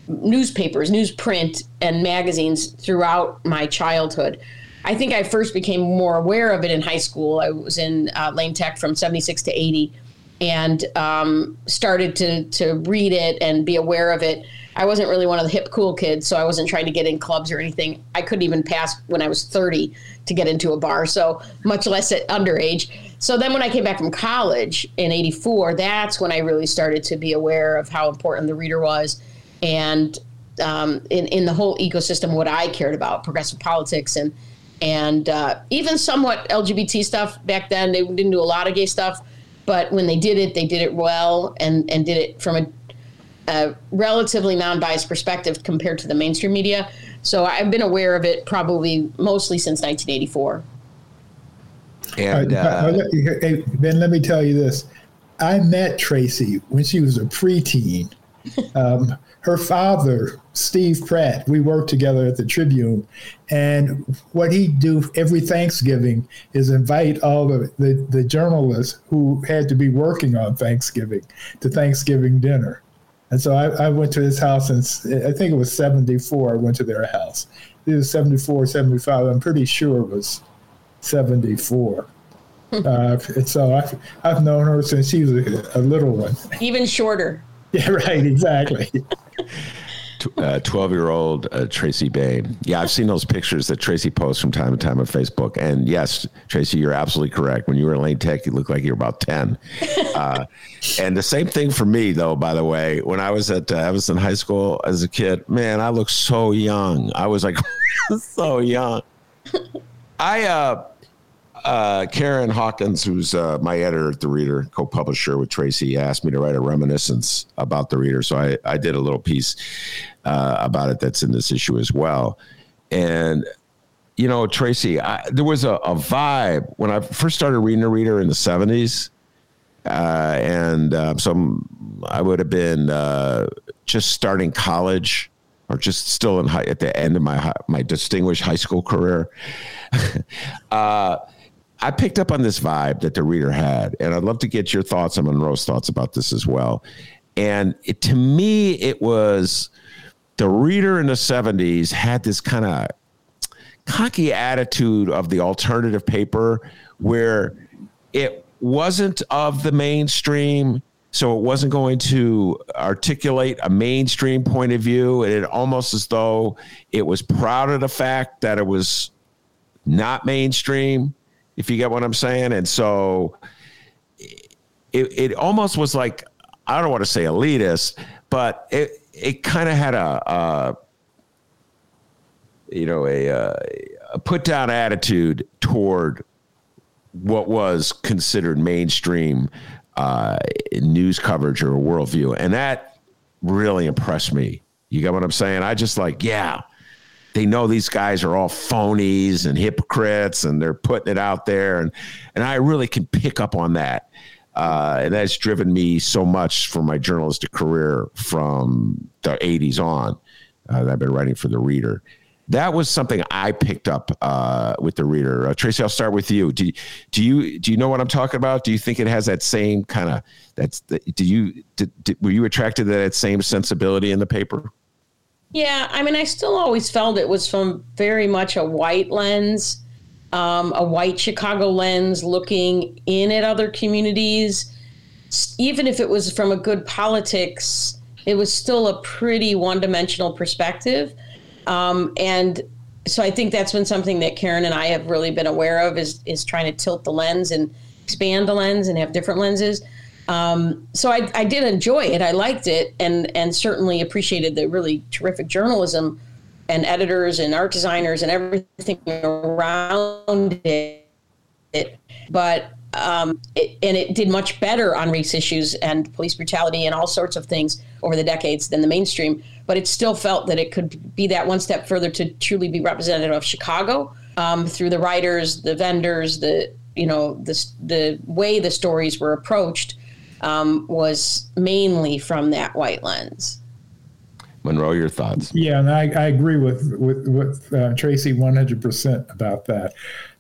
newspapers, newsprint, and magazines throughout my childhood. I think I first became more aware of it in high school. I was in uh, Lane Tech from 76 to 80 and um, started to to read it and be aware of it. I wasn't really one of the hip cool kids, so I wasn't trying to get in clubs or anything. I couldn't even pass when I was 30 to get into a bar, so much less at underage. So then when I came back from college in 84, that's when I really started to be aware of how important the reader was and um, in, in the whole ecosystem, what I cared about, progressive politics and and uh, even somewhat LGBT stuff back then. They didn't do a lot of gay stuff, but when they did it, they did it well and, and did it from a, a relatively non biased perspective compared to the mainstream media. So I've been aware of it probably mostly since 1984.
And uh, hey, Ben, let me tell you this. I met Tracy when she was a preteen. [LAUGHS] Um, her father, Steve Pratt, we worked together at the Tribune. And what he'd do every Thanksgiving is invite all the, the, the journalists who had to be working on Thanksgiving to Thanksgiving dinner. And so I, I, went to his house, and I think it was 74. I went to their house. It was 74, 75. I'm pretty sure it was 74. Hmm. uh, and so I've, I've known her since she was a, a little one.
Even shorter. [LAUGHS]
Yeah, right, exactly.
Twelve-year-old uh, uh, Tracy Baim. Yeah, I've seen those pictures that Tracy posts from time to time on Facebook. And yes, Tracy, you're absolutely correct. When you were in Lane Tech, you looked like you were about ten. [LAUGHS] Uh, and the same thing for me, though. By the way, when I was at uh, Evanston High School as a kid, man, I looked so young. I was like [LAUGHS] so young. I uh, uh, Karen Hawkins, who's uh, my editor at the Reader, co-publisher with Tracy, asked me to write a reminiscence about the Reader, so I, I did a little piece uh, about it that's in this issue as well. And you know, Tracy, I, there was a, a, vibe when I first started reading the Reader in the '70s, uh, and um, so I would have been uh, just starting college or just still in high, at the end of my my distinguished high school career. [LAUGHS] uh, I picked up on this vibe that the reader had, and I'd love to get your thoughts and Monroe's thoughts about this as well. And it, to me, it was the reader in the 70s had this kind of cocky attitude of the alternative paper where it wasn't of the mainstream. So it wasn't going to articulate a mainstream point of view. It almost as though it was proud of the fact that it was not mainstream if you get what I'm saying. And so it, it almost was like, I don't want to say elitist, but it, it kind of had a, a, you know, a, a put down attitude toward what was considered mainstream uh, news coverage or a worldview. And that really impressed me. You get what I'm saying? I just like, yeah, they know these guys are all phonies and hypocrites and they're putting it out there and and I really can pick up on that. Uh, and that's driven me so much for my journalistic career from the 80s on. Uh, I've been writing for the Reader. That was something I picked up uh, with the Reader. Uh, Tracy, I'll start with you. Do, do you do you know what I'm talking about? Do you think it has that same kind of that's? The, do you did, did, were you attracted to that same sensibility in the paper?
Yeah, I mean, I still always felt it was from very much a white lens, um, a white Chicago lens, looking in at other communities. Even if it was from a good politics it was still a pretty one dimensional perspective. Um, and so I think that's been something that Karen and I have really been aware of is, is trying to tilt the lens and expand the lens and have different lenses. Um, so I, I did enjoy it. I liked it and, and certainly appreciated the really terrific journalism and editors and art designers and everything around it. But um, it, and it did much better on race issues and police brutality and all sorts of things over the decades than the mainstream. But it still felt that it could be that one step further to truly be representative of Chicago um, through the writers, the vendors, the you know the the way the stories were approached um, was mainly from that white lens.
Monroe, your thoughts?
Yeah, and I, I agree with with, with uh, Tracy 100% about that.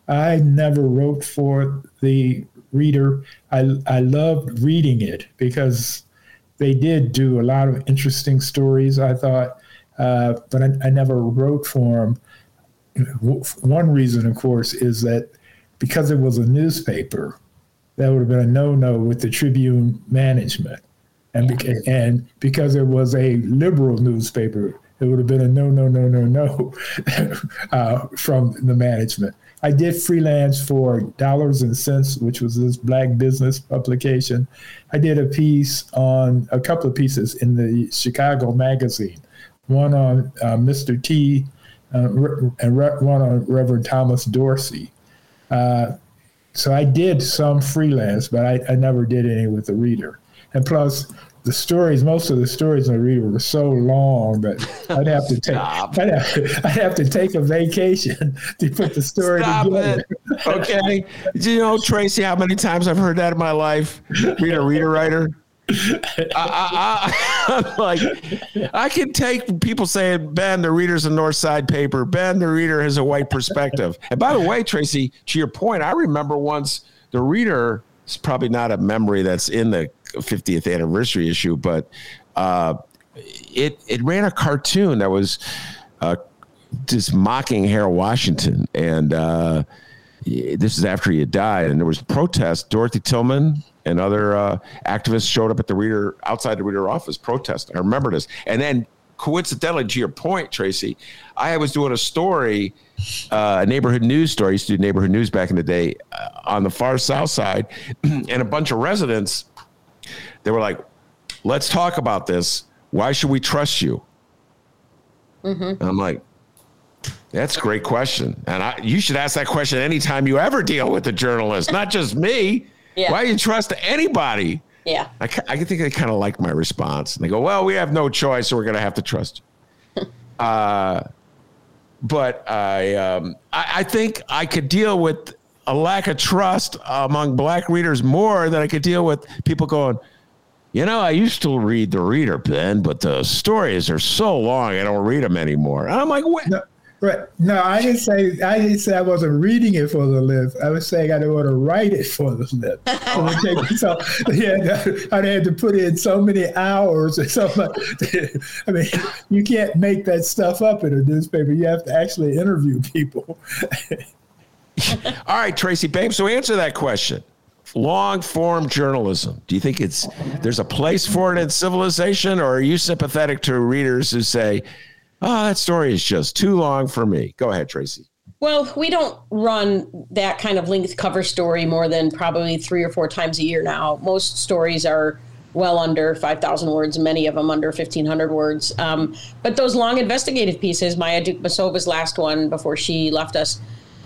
I never wrote for the reader. I, I loved reading it because they did do a lot of interesting stories, I thought, uh, but I, I never wrote for them. One reason, of course, is that because it was a newspaper, that would have been a no no with the Tribune management. And, beca- and because it was a liberal newspaper, it would have been a no, no, no, no, no [LAUGHS] uh, from the management. I did freelance for Dollars and Cents, which was this black business publication. I did a piece on a couple of pieces in the Chicago Magazine, one on uh, Mr. T, uh, and one on Reverend Thomas Dorsey. Uh, so I did some freelance, but I, I never did any with the reader. And plus, the stories, most of the stories I read were so long that [LAUGHS] I'd have to take, I'd have, I'd have, to take a vacation to put the story Stop together.
It. Okay, do you know Tracy? How many times I've heard that in my life? Reader, reader, writer. I, am [LAUGHS] like, I can take people saying, Ben, the reader's a North Side paper. Ben, the reader has a white perspective. And by the way, Tracy, to your point, I remember once the reader is probably not a memory that's in the 50th anniversary issue, but uh, it it ran a cartoon that was uh, just mocking Harold Washington, and uh, this is after he had died, and there was protest. Dorothy Tillman and other uh, activists showed up at the reader outside the reader office protesting. I remember this, and then coincidentally, to your point, Tracy, I was doing a story, uh, a neighborhood news story. I used to do neighborhood news back in the day uh, on the far south side, [CLEARS THROAT] and a bunch of residents they were like, let's talk about this. Why should we trust you? Mm-hmm. I'm like, that's a great question. And I, you should ask that question anytime you ever deal with a journalist, not just me. [LAUGHS] Yeah. Why do you trust anybody?
Yeah.
I, I think they kind of like my response. And they go, well, we have no choice, so we're going to have to trust you. [LAUGHS] uh, but I, um, I, I think I could deal with a lack of trust among black readers more than I could deal with people going, you know, I used to read the Reader, Ben, but the stories are so long, I don't read them anymore. And I'm like, what?
No, right. No, I didn't say I didn't say I wasn't reading it for the list. I was saying I didn't want to write it for the list. [LAUGHS] so, yeah, I had to put in so many hours or so much. [LAUGHS] I mean, you can't make that stuff up in a newspaper. You have to actually interview people. [LAUGHS]
All right, Tracy Baim. So answer that question long form journalism. Do you think it's there's a place for it in civilization or are you sympathetic to readers who say oh that story is just too long for me go ahead tracy.
Well we don't run that kind of length cover story more than probably three or four times a year now. Most stories are well under 5000 words many of them under 1500 words. Um, but those long investigative pieces maya dukmasova's last one before she left us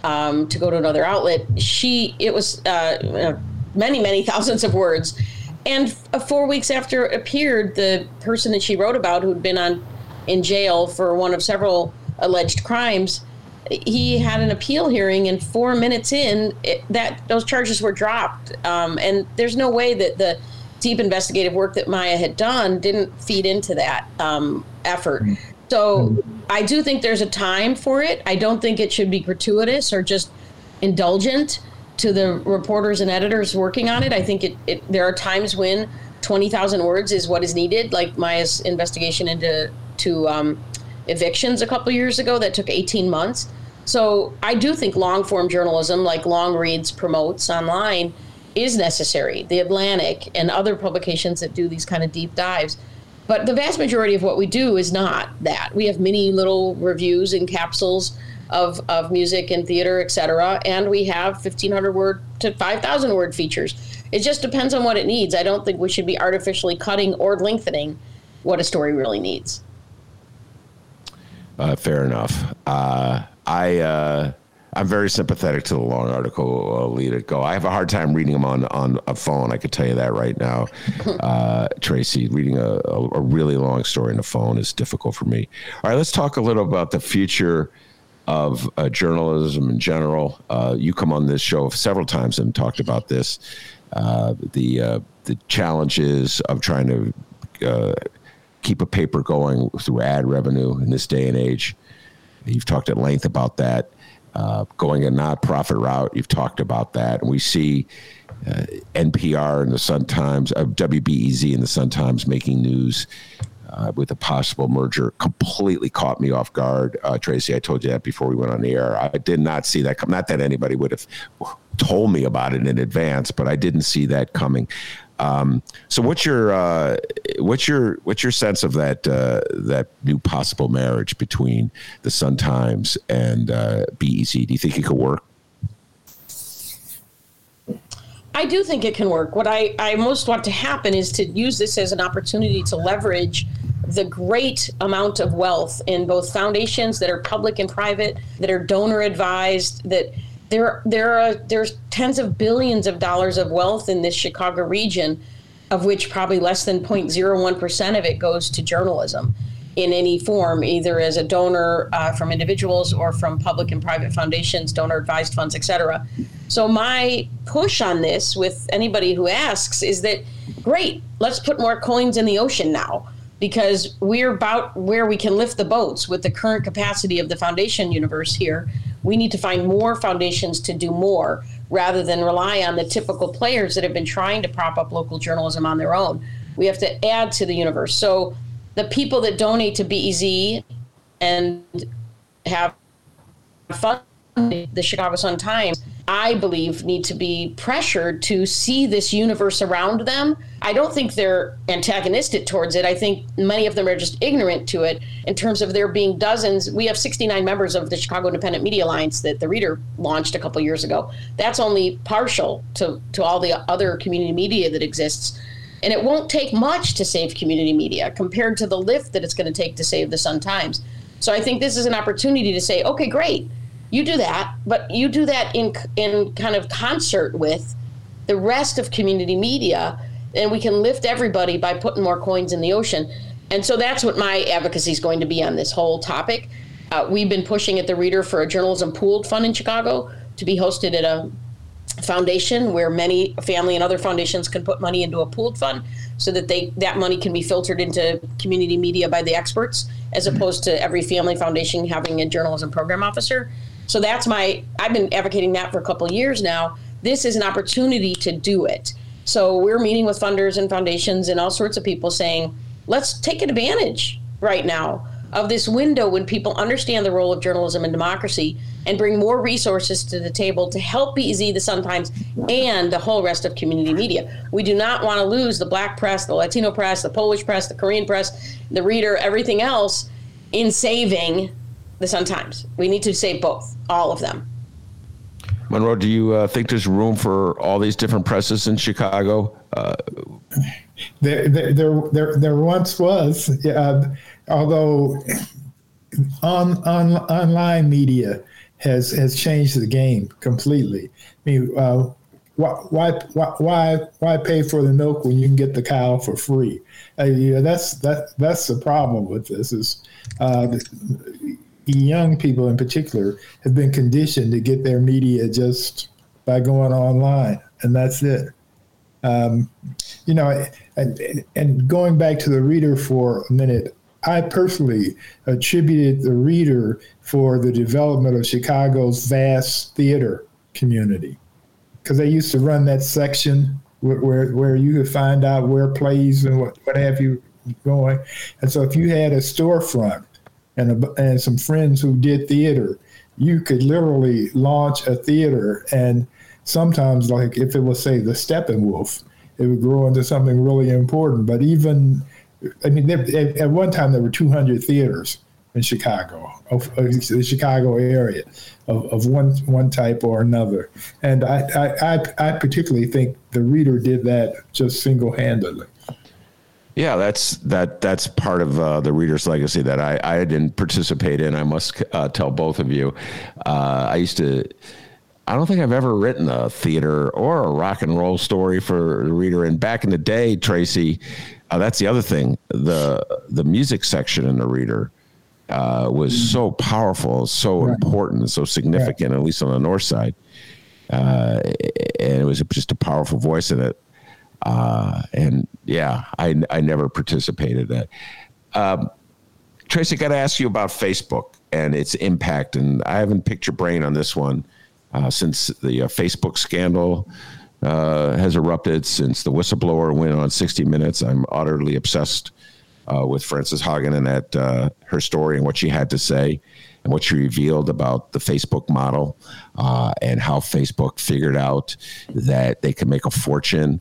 um, to go to another outlet she it was uh, many, many thousands of words. And uh, four weeks after it appeared, the person that she wrote about, who'd been on in jail for one of several alleged crimes, he had an appeal hearing, and four minutes in, it, that those charges were dropped. Um, and there's no way that the deep investigative work that Maya had done didn't feed into that um, effort. So I do think there's a time for it. I don't think it should be gratuitous or just indulgent to the reporters and editors working on it. I think it, it there are times when 20,000 words is what is needed, like Maya's investigation into to um, evictions a couple years ago that took 18 months. So I do think long form journalism, like Long Reads promotes online, is necessary. The Atlantic and other publications that do these kind of deep dives But the vast majority of what we do is not that. We have many little reviews and capsules of, of music and theater, et cetera, and we have 1,500 word to 5,000 word features. It just depends on what it needs. I don't think we should be artificially cutting or lengthening what a story really needs.
Uh, fair enough. Uh, I uh, I'm very sympathetic to the long article. I'll lead it go. I have a hard time reading them on on a phone. I could tell you that right now, [LAUGHS] uh, Tracy. Reading a, a, a, really long story on the phone is difficult for me. All right, let's talk a little about the future of uh, journalism in general. Uh, you come on this show several times and talked about this. Uh, the uh, the challenges of trying to uh, keep a paper going through ad revenue in this day and age. You've talked at length about that uh, going a nonprofit route. You've talked about that, and we see NPR and the Sun Times, WBEZ and the Sun Times making news uh, with a possible merger. Completely caught me off guard, uh, Tracy. I told you that before we went on the air. I did not see that come. Not that anybody would have told me about it in advance, but I didn't see that coming. Um, so what's your uh, what's your what's your sense of that uh, that new possible marriage between the Sun Times and uh, BEZ? Do you think it could work?
I do think it can work. What I, I most want to happen is to use this as an opportunity to leverage the great amount of wealth in both foundations that are public and private, that are donor advised, that there there are there's tens of billions of dollars of wealth in this Chicago region, of which probably less than 0.01 percent of it goes to journalism in any form, either as a donor uh, from individuals or from public and private foundations, donor advised funds, et cetera. So my push on this with anybody who asks is that great, let's put more coins in the ocean now because we're about where we can lift the boats with the current capacity of the foundation universe here. We need to find more foundations to do more rather than rely on the typical players that have been trying to prop up local journalism on their own. We have to add to the universe. So the people that donate to BEZ and have funded the Chicago Sun Times I believe, need to be pressured to see this universe around them. I don't think they're antagonistic towards it. I think many of them are just ignorant to it in terms of there being dozens. We have 69 members of the Chicago Independent Media Alliance that the Reader launched a couple years ago. That's only partial to, to all the other community media that exists. And it won't take much to save community media compared to the lift that it's going to take to save the Sun Times. So I think this is an opportunity to say, okay, great you do that, but you do that in in kind of concert with the rest of community media, and we can lift everybody by putting more coins in the ocean. And so that's what my advocacy is going to be on this whole topic. Uh, we've been pushing at the Reader for a journalism pooled fund in Chicago to be hosted at a foundation where many family and other foundations can put money into a pooled fund so that they that money can be filtered into community media by the experts as opposed to every family foundation having a journalism program officer so that's my, I've been advocating that for a couple years now. This is an opportunity to do it. So we're meeting with funders and foundations and all sorts of people saying, let's take advantage right now of this window when people understand the role of journalism and democracy and bring more resources to the table to help BEZ, the Sun Times, and the whole rest of community media. We do not want to lose the black press, the Latino press, the Polish press, the Korean press, the reader, everything else in saving the Sun Times. We need to save both, all of them.
Monroe, do you uh, think there's room for all these different presses in Chicago? Uh,
there, there, there, there, there once was, uh, although on, on online media has has changed the game completely. I mean, uh, why, why, why, why pay for the milk when you can get the cow for free? Uh, you know, that's that that's the problem with this is uh, young people in particular have been conditioned to get their media just by going online, and that's it. Um, you know, and, and going back to the reader for a minute, I personally attributed the reader for the development of Chicago's vast theater community because they used to run that section where, where, where you could find out where plays and what, what have you going. And so if you had a storefront and, a, and some friends who did theater, you could literally launch a theater. And sometimes, like if it was, say, the Steppenwolf, it would grow into something really important. But even I mean, there, at, one time there were 200 theaters in Chicago, of, of the Chicago area, of, of one one type or another. And I, I, I, I particularly think the reader did that just single handedly.
Yeah, that's that. That's part of uh, the reader's legacy that I, I didn't participate in. I must uh, tell both of you. Uh, I used to. I don't think I've ever written a theater or a rock and roll story for the reader. And back in the day, Tracy, uh, that's the other thing. the The music section in the reader uh, was mm. so powerful, so right. important, so significant, right. at least on the north side. Uh, and it was just a powerful voice in it. Uh, and yeah, I, I never participated in that. Um, Tracy, got to ask you about Facebook and its impact. And I haven't picked your brain on this one uh, since the uh, Facebook scandal uh, has erupted, since the whistleblower went on 60 Minutes. I'm utterly obsessed uh, with Frances Haugen and that uh, her story and what she had to say and what she revealed about the Facebook model uh, and how Facebook figured out that they could make a fortune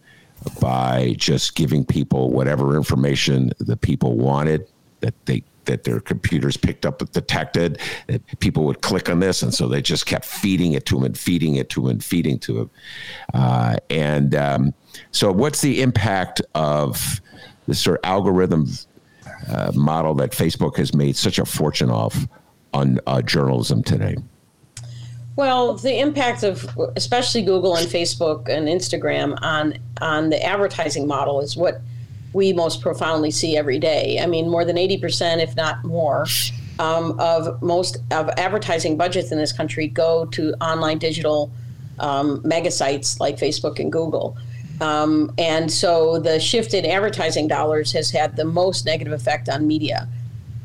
by just giving people whatever information the people wanted that they that their computers picked up and detected that people would click on this and so they just kept feeding it to them and feeding it to them and feeding to them uh, and um, so what's the impact of this sort of algorithm uh, model that facebook has made such a fortune off on uh, journalism today
well, the impact of especially Google and Facebook and Instagram on on the advertising model is what we most profoundly see every day. I mean, more than eighty percent, if not more, um, of most of advertising budgets in this country go to online digital um, mega sites like Facebook and Google. Um, and so the shift in advertising dollars has had the most negative effect on media.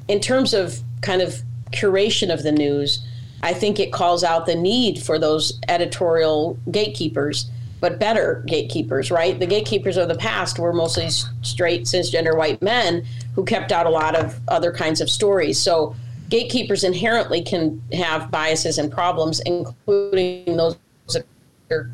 In terms of kind of curation of the news, I think it calls out the need for those editorial gatekeepers, but better gatekeepers, right? The gatekeepers of the past were mostly straight, cisgender white men who kept out a lot of other kinds of stories. So gatekeepers inherently can have biases and problems, including those that are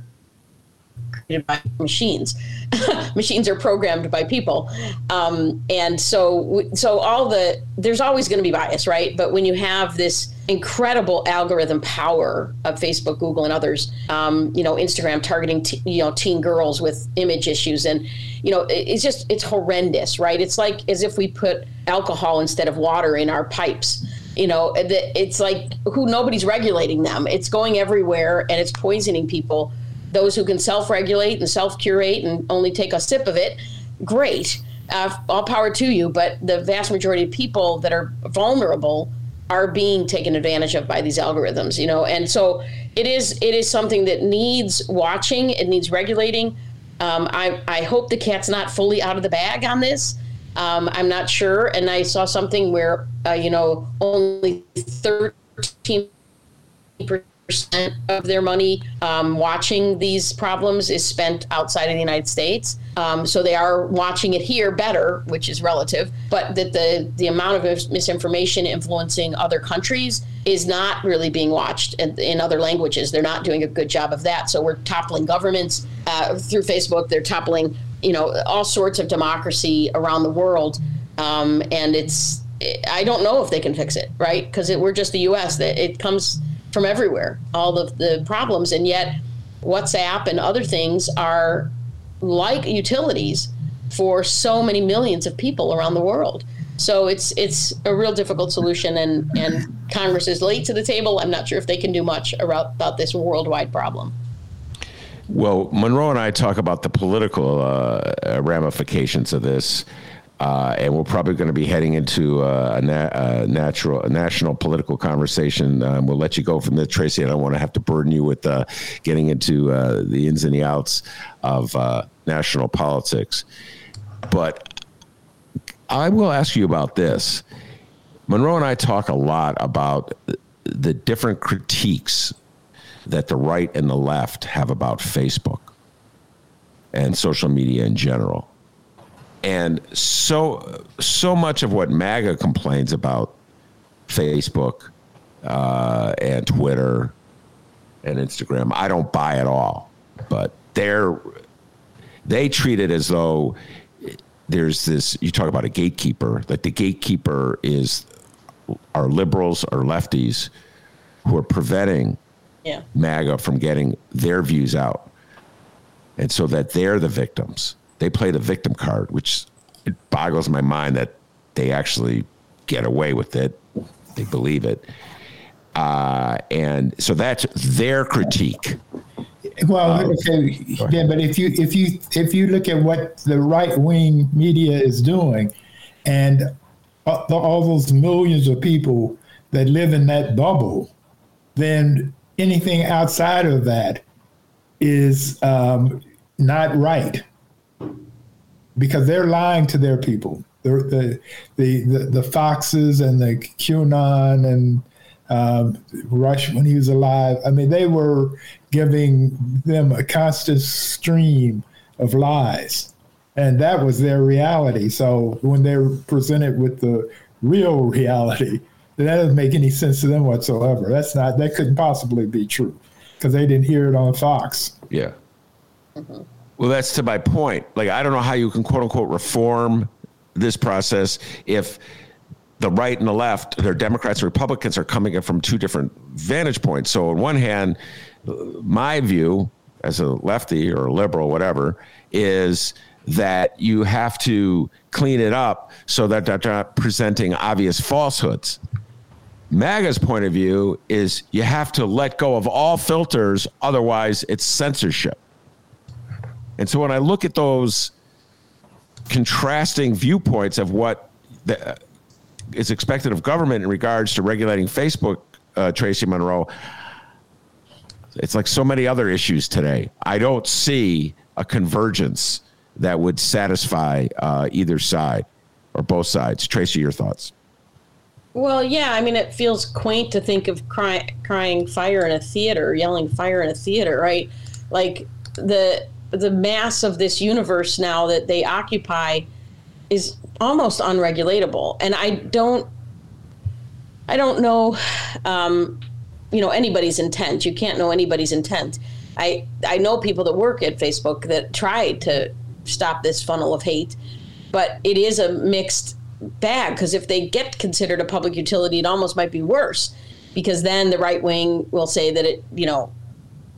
by machines. [LAUGHS] machines are programmed by people, um, and so so all the there's always going to be bias, right? But when you have this incredible algorithm power of Facebook, Google, and others, um, you know, Instagram targeting t- you know teen girls with image issues, and you know, it's just it's horrendous, right? It's like as if we put alcohol instead of water in our pipes you know it's like who nobody's regulating them it's going everywhere and it's poisoning people those who can self-regulate and self-curate and only take a sip of it, great. Uh, all power to you. But the vast majority of people that are vulnerable are being taken advantage of by these algorithms. You know, and so it is. It is something that needs watching. It needs regulating. Um, I, I hope the cat's not fully out of the bag on this. Um, I'm not sure. And I saw something where, uh, you know, only 13 percent of their money um, watching these problems is spent outside of the United States. Um, so they are watching it here better, which is relative, but that the the amount of misinformation influencing other countries is not really being watched in, in other languages. They're not doing a good job of that. So we're toppling governments uh, through Facebook. They're toppling, you know, all sorts of democracy around the world, um, and it's. I don't know if they can fix it, right? Because we're just the U.S. That it comes from everywhere, all of the problems. And yet, WhatsApp and other things are like utilities for so many millions of people around the world. So it's it's a real difficult solution, and, and Congress is late to the table. I'm not sure if they can do much about, this worldwide problem.
Well, Monroe and I talk about the political uh, ramifications of this. Uh, and we're probably going to be heading into uh, a, na- a, natural, a national political conversation. Um, we'll let you go from there, Tracy. I don't want to have to burden you with uh, getting into uh, the ins and the outs of uh, national politics. But I will ask you about this. Monroe and I talk a lot about the different critiques that the right and the left have about Facebook and social media in general and so so much of what MAGA complains about Facebook uh, and Twitter and Instagram, I don't buy at all. But they're they treat it as though there's this. You talk about a gatekeeper. Like the gatekeeper is our liberals or lefties who are preventing
Yeah.
MAGA from getting their views out. And so that they're the victims. They play the victim card, which it boggles my mind that they actually get away with it. They believe it. Uh, and so that's their critique.
Well, okay, yeah, but if you if you if you look at what the right wing media is doing, and all, all those millions of people that live in that bubble, then anything outside of that is um, not right because they're lying to their people. The the the the, the Foxes and the QAnon and um, Rush when he was alive. I mean, they were giving them a constant stream of lies, and that was their reality. So when they're presented with the real reality, that doesn't make any sense to them whatsoever. That's not that couldn't possibly be true because they didn't hear it on Fox.
Yeah. Well, that's to my point. Like, I don't know how you can quote unquote reform this process if the right and the left, they're Democrats and Republicans, are coming in from two different vantage points. So, on one hand, my view as a lefty or a liberal, whatever, is that you have to clean it up so that they're not presenting obvious falsehoods. MAGA's point of view is you have to let go of all filters, otherwise, it's censorship. And so when I look at those contrasting viewpoints of what the, is expected of government in regards to regulating Facebook, uh, Tracy Monroe, it's like so many other issues today. I don't see a convergence that would satisfy uh, either side or both sides. Tracy, your thoughts?
Well, yeah, I mean, it feels quaint to think of cry, crying fire in a theater, yelling fire in a theater, right? Like the the mass of this universe now that they occupy is almost unregulatable, and I don't, I don't know, um, you know, anybody's intent. You can't know anybody's intent. I I know people that work at Facebook that tried to stop this funnel of hate, but it is a mixed bag because if they get considered a public utility, it almost might be worse because then the right wing will say that it, you know,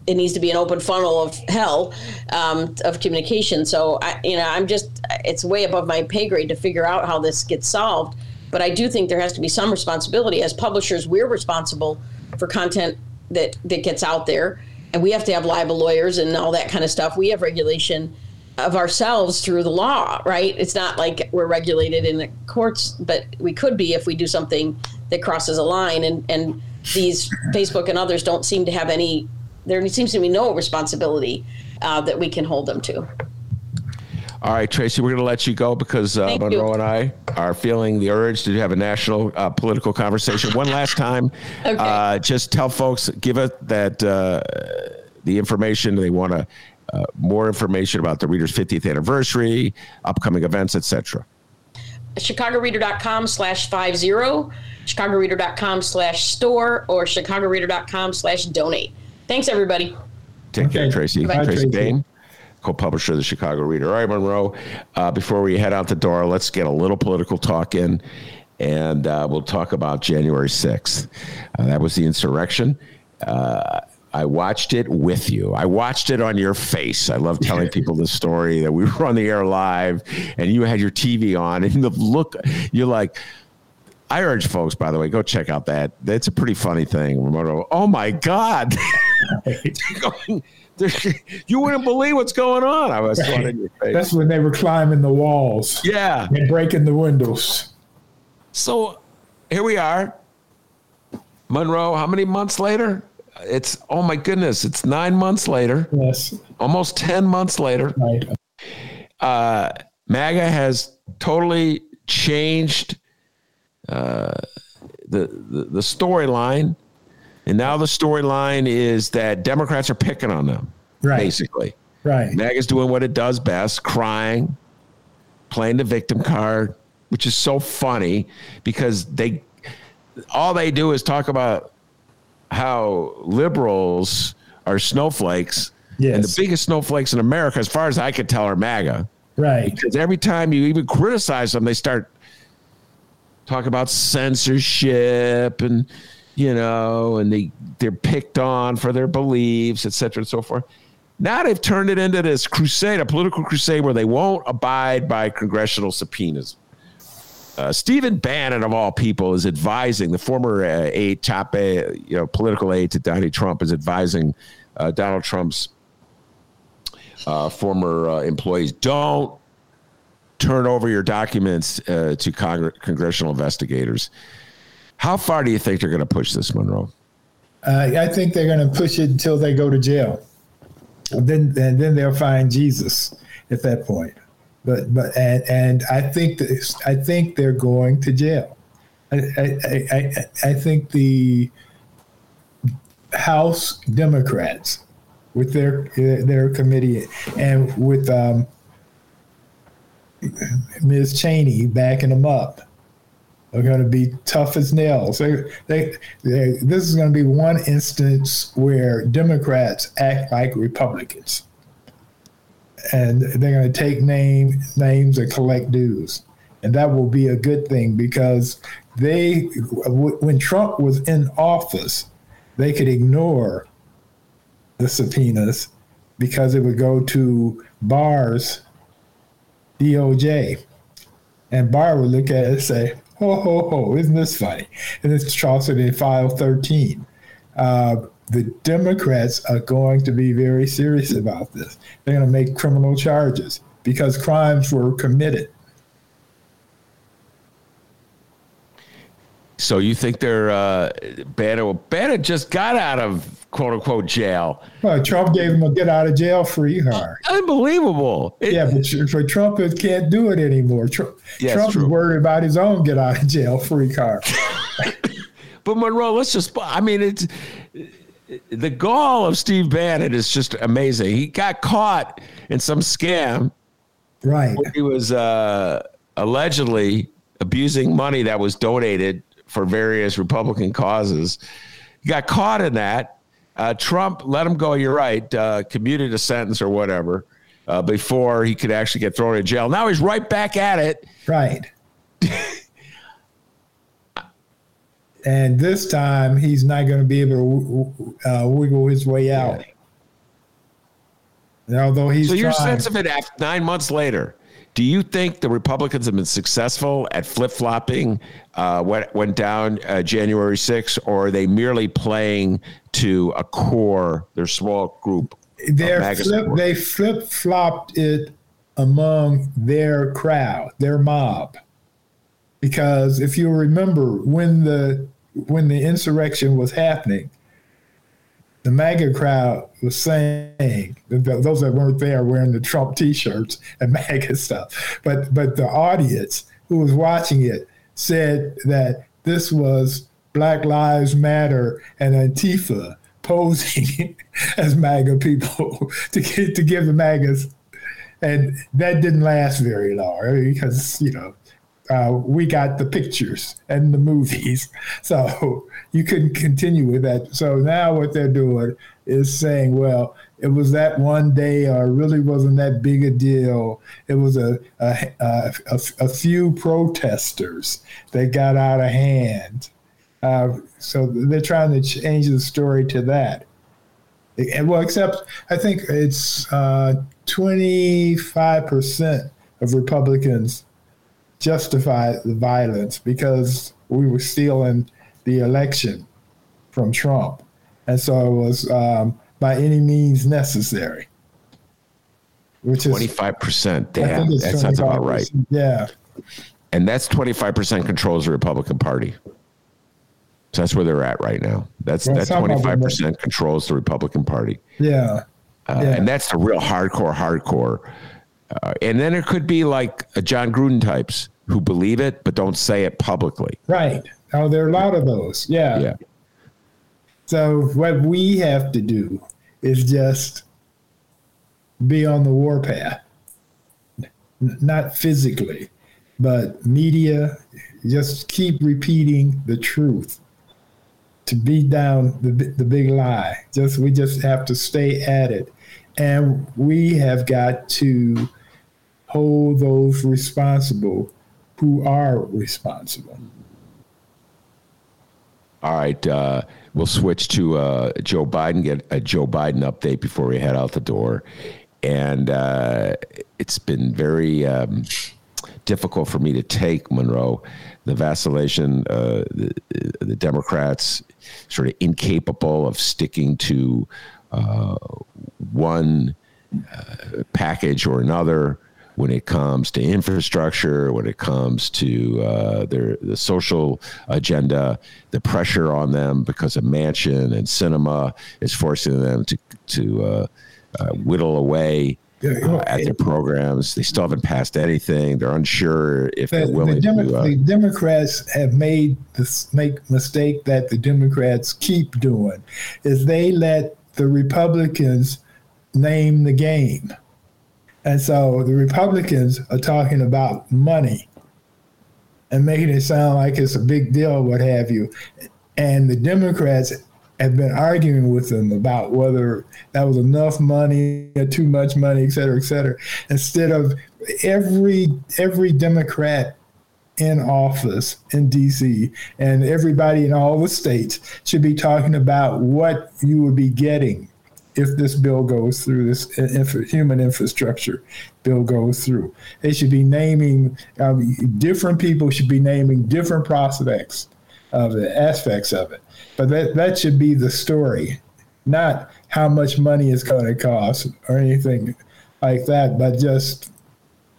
it needs to be an open funnel of hell um, of communication. So I, you know, I'm just it's way above my pay grade to figure out how this gets solved. But I do think there has to be some responsibility as publishers. We're responsible for content that that gets out there, and we have to have libel lawyers and all that kind of stuff. We have regulation of ourselves through the law, right? It's not like we're regulated in the courts, but we could be if we do something that crosses a line. And and these Facebook and others don't seem to have any. There seems to be no responsibility uh, that we can hold them to.
All right, Tracy, we're going to let you go because uh, Monroe
you.
and I are feeling the urge to have a national uh, political conversation. One last time,
Okay.
uh, just tell folks, give us that uh, the information they want to, uh, more information about the Reader's 50th anniversary, upcoming events, etc.
chicagoreader.com slash 50 chicagoreader.com slash store or chicagoreader.com slash donate thanks everybody
Take care, Tracy.
Bye,
Tracy
Tracy.
Baim, co-publisher of the Chicago Reader. All right, Monroe. Uh, before we head out the door, let's get a little political talk in, and uh, we'll talk about January sixth. Uh, that was the insurrection. Uh, I watched it with you. I watched it on your face. I love telling [LAUGHS] people the story that we were on the air live, and you had your TV on, and the look. You're like. I urge folks, by the way, go check out that. That's a pretty funny thing. Remoto. Oh my God. Going- [LAUGHS] you wouldn't believe what's going on. I was going in your face.
That's when they were climbing the walls
Yeah.
and breaking the windows.
So here we are. Monroe, how many months later? It's, oh my goodness, it's nine months later,
Yes,
almost 10 months later.
right.
Uh, MAGA has totally changed uh, the, the, the storyline. And now the storyline is that Democrats are picking on them,
Right.
basically.
Right.
MAGA's doing what it does best, crying, playing the victim card, which is so funny because they all they do is talk about how liberals are snowflakes. And the biggest snowflakes in America, as far as I could tell, are MAGA.
Right.
Because every time you even criticize them, they start talking about censorship and you know, and they they're picked on for their beliefs, et cetera, and so forth. Now they've turned it into this crusade, a political crusade where they won't abide by congressional subpoenas. Uh, Stephen Bannon, of all people, is advising the former uh, aide, top, uh, you know, political aide to Donald Trump, is advising uh, Donald Trump's uh, former uh, employees: don't turn over your documents uh, to Congre- congressional investigators. How far do you think they're going to push this, Monroe?
Uh, I think they're going to push it until they go to jail. Then, and then they'll find Jesus at that point. But, but, and, and I think that I think they're going to jail. I, I, I, I think the House Democrats, with their their committee and with um, Ms. Cheney backing them up, are going to be tough as nails. They, they, they, this is going to be one instance where Democrats act like Republicans, and they're going to take name names and collect dues, and that will be a good thing because they, when Trump was in office, they could ignore the subpoenas because it would go to Barr's DOJ, and Barr would look at it and say ho, ho, ho, isn't this funny? And it's Charleston in file 13. Uh, the Democrats are going to be very serious about this. They're going to make criminal charges because crimes were committed.
So you think they're uh, Bannon? Bannon just got out of quote unquote jail.
Well, Trump gave him a get out of jail free card.
Unbelievable.
It, yeah, but for Trump, it can't do it anymore. Trump, yeah, Trump is worried about his own get out of jail free card. [LAUGHS]
but Monroe, let's just. I mean, it's the gall of Steve Bannon is just amazing. He got caught in some scam.
Right.
He was uh, allegedly abusing money that was donated for various Republican causes. He got caught in that. Uh, Trump let him go. You're right. Uh, commuted a sentence or whatever uh, before he could actually get thrown in jail. Now he's right back at it.
Right. and this time he's not going to be able to uh, wiggle his way out. Yeah. Although he's
so
your
trying. sense of it after nine months later do you think the Republicans have been successful at flip flopping uh, what went down uh, January 6th, or are they merely playing to a core, their small group?
Flip, they flip flopped it among their crowd, their mob. Because if you remember when the when the insurrection was happening, the MAGA crowd was saying those that weren't there wearing the Trump T-shirts and [LAUGHS] MAGA stuff, but but the audience who was watching it said that this was Black Lives Matter and Antifa posing [LAUGHS] as MAGA people [LAUGHS] to get, to give the MAGAs, and that didn't last very long because you know uh, we got the pictures and the movies. [LAUGHS] So you couldn't continue with that. So now what they're doing is saying, well, it was that one day or really wasn't that big a deal. It was a, a, a, a few protesters that got out of hand. Uh, so they're trying to change the story to that. And, well, except I think it's uh, 25% of Republicans justify the violence because we were stealing the election from Trump. And so it was um, by any means necessary.
Which 25%. Damn, that sounds about right.
Yeah.
And that's 25% controls the Republican Party. So that's where they're at right now. That's well, that 25% controls the Republican Party.
Yeah.
Uh, yeah. And that's the real hardcore, hardcore. Uh, and then it could be like a Jon Gruden types who believe it but don't say it publicly.
Right. Oh, there are a lot of those. Yeah.
Yeah.
So what we have to do is just be on the warpath, not physically, but media. Just keep repeating the truth to beat down the the big lie. Just we just have to stay at it, and we have got to hold those responsible who are responsible.
All right, uh, we'll switch to uh, Joe Biden. Get a Joe Biden update before we head out the door, and uh, it's been very um, difficult for me to take Monroe. The vacillation, uh, the, the, Democrats sort of incapable of sticking to uh, one uh, package or another when it comes to infrastructure, when it comes to uh, their the social agenda, the pressure on them because of Manchin and Sinema is forcing them to to uh, uh, whittle away. Uh, at their programs, they still haven't passed anything. They're unsure if the, they're willing
the
Demo- to. Uh,
the Democrats have made this make mistake that the Democrats keep doing, is they let the Republicans name the game and so the Republicans are talking about money and making it sound like it's a big deal, what have you. And the Democrats have been arguing with them about whether that was enough money or too much money, et cetera, et cetera. Instead of every every Democrat in office in DC and everybody in all the states should be talking about what you would be getting if this bill goes through, this human infrastructure bill goes through. They should be naming, um, different people should be naming different prospects of the aspects of it. But that, that should be the story, not how much money it's going to cost or anything like that, but just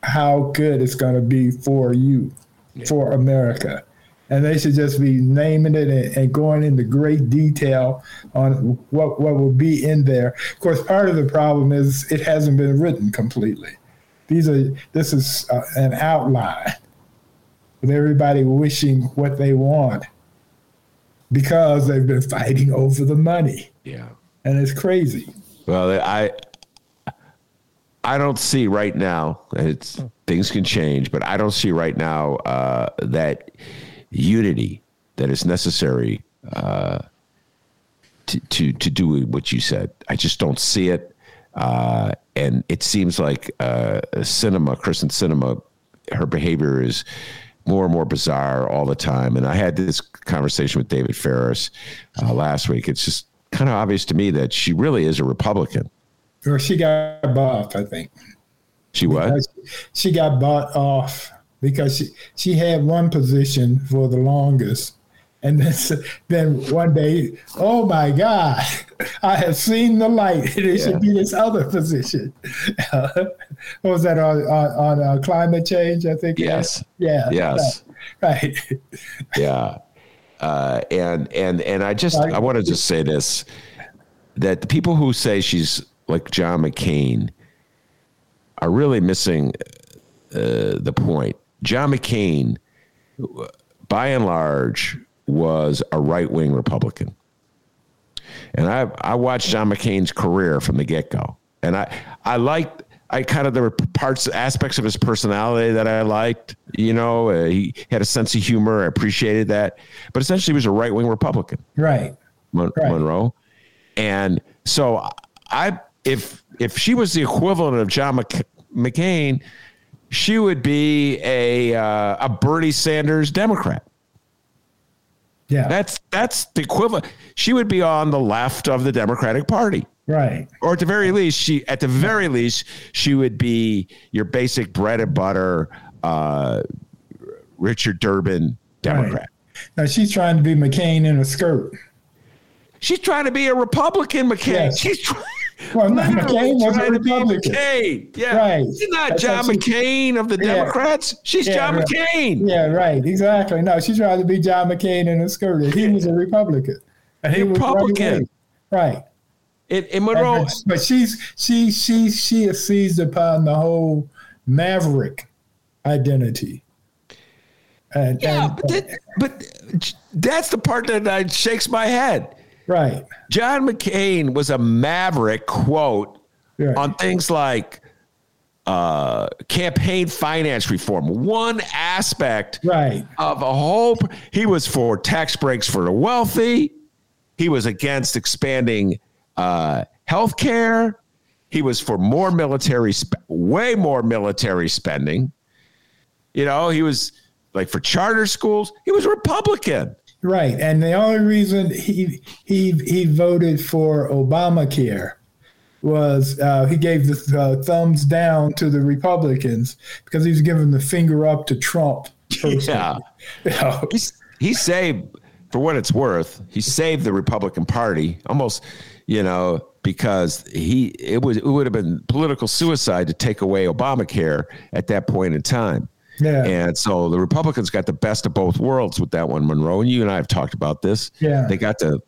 how good it's going to be for you, yeah. for America and they should just be naming it and, and, going into great detail on what what will be in there. Of course, part of the problem is it hasn't been written completely. These are this is uh, an outline with everybody wishing what they want because they've been fighting over the money.
Yeah,
and it's crazy.
Well, I I don't see right now. It's things can change, but I don't see right now uh, that unity that is necessary uh, to, to to do what you said. I just don't see it, uh, and it seems like uh, Sinema, Kyrsten Sinema, her behavior is more and more bizarre all the time. And I had this conversation with David Ferris uh, last week. It's just kind of obvious to me that she really is a Republican.
Or she got bought, I think.
She was.
She got bought off because she, she had one position for the longest. And then, [LAUGHS] then one day, oh my God, [LAUGHS] I have seen the light. [LAUGHS] It yeah. should be this other position. Uh, what was that on, on, on uh, climate change? I think.
Yes.
Yeah.
Yes.
Right.
yeah. Uh, and and and I just I want to just say this that the people who say she's like John McCain are really missing uh, the point. John McCain, by and large, was a right wing Republican. And I I watched John McCain's career from the get go, and I I liked I kind of there were parts aspects of his personality that I liked. You know, uh, he had a sense of humor. I appreciated that, but essentially, he was a right wing Republican.
Right.
Mon-
right.
Monroe, and so I if if she was the equivalent of John Mc, McCain, she would be a uh, a Bernie Sanders Democrat.
Yeah,
that's that's the equivalent. She would be on the left of the Democratic Party,
right?
Or at the very least, she at the very least she would be your basic bread and butter uh, Richard Durbin Democrat. Right.
Now she's trying to be McCain in a skirt.
She's trying to be a Republican McCain. Yes. She's trying
well, not McCain was a Republican.
McCain. Yeah. Right. She's not That's John McCain of the yeah. Democrats. She's yeah, John
right.
McCain.
Yeah, right. Exactly. No, she's trying to be John McCain in a skirt. He was a Republican.
And he Republican.
right.
In, in Monroe.
But, but she's she she she has seized upon the whole maverick identity.
And, yeah, and, but, that, but that's the part that uh, shakes my head.
Right.
John McCain was a maverick, quote, right. on things like uh, campaign finance reform. One aspect
right.
of a whole, he was for tax breaks for the wealthy. He was against expanding uh, health care. He was for more military, sp- way more military spending. You know, he was like for charter schools. He was Republican.
Right, and the only reason he he he voted for Obamacare was uh, he gave the uh, thumbs down to the Republicans because he was giving the finger up to Trump.
Yeah, you know? He's, he saved for what it's worth. He saved the Republican Party almost, you know, because he it was it would have been political suicide to take away Obamacare at that point in time.
Yeah.
And so the Republicans got the best of both worlds with that one, Monroe. And you and I have talked about this.
Yeah.
They got to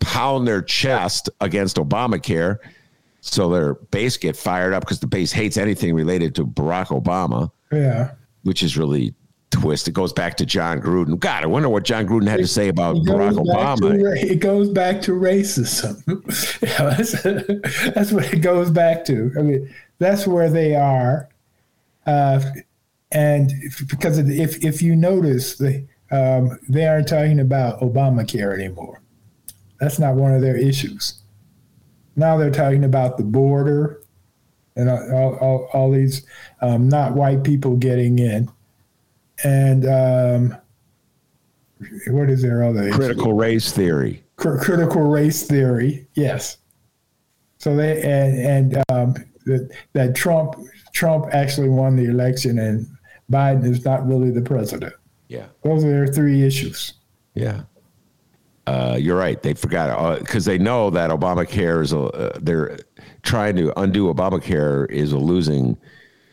pound their chest against Obamacare. So their base get fired up because the base hates anything related to Barack Obama.
Yeah.
Which is really twist. It goes back to Jon Gruden. God, I wonder what Jon Gruden had to say about Barack Obama.
To, it goes back to racism. [LAUGHS] that's, that's, what it goes back to. I mean, that's where they are. Uh, and because if if you notice, they um, they aren't talking about Obamacare anymore. That's not one of their issues. Now they're talking about the border and all, all, all these um, not white people getting in. And um, what is their other
critical
issue?
race theory?
C- critical race theory, yes. So they and and um, that, that Trump Trump actually won the election and Biden is not really the president.
Yeah.
Those are their three issues.
Yeah. Uh, you're right. They forgot because uh, they know that Obamacare is a. Uh, they're trying to undo Obamacare is a losing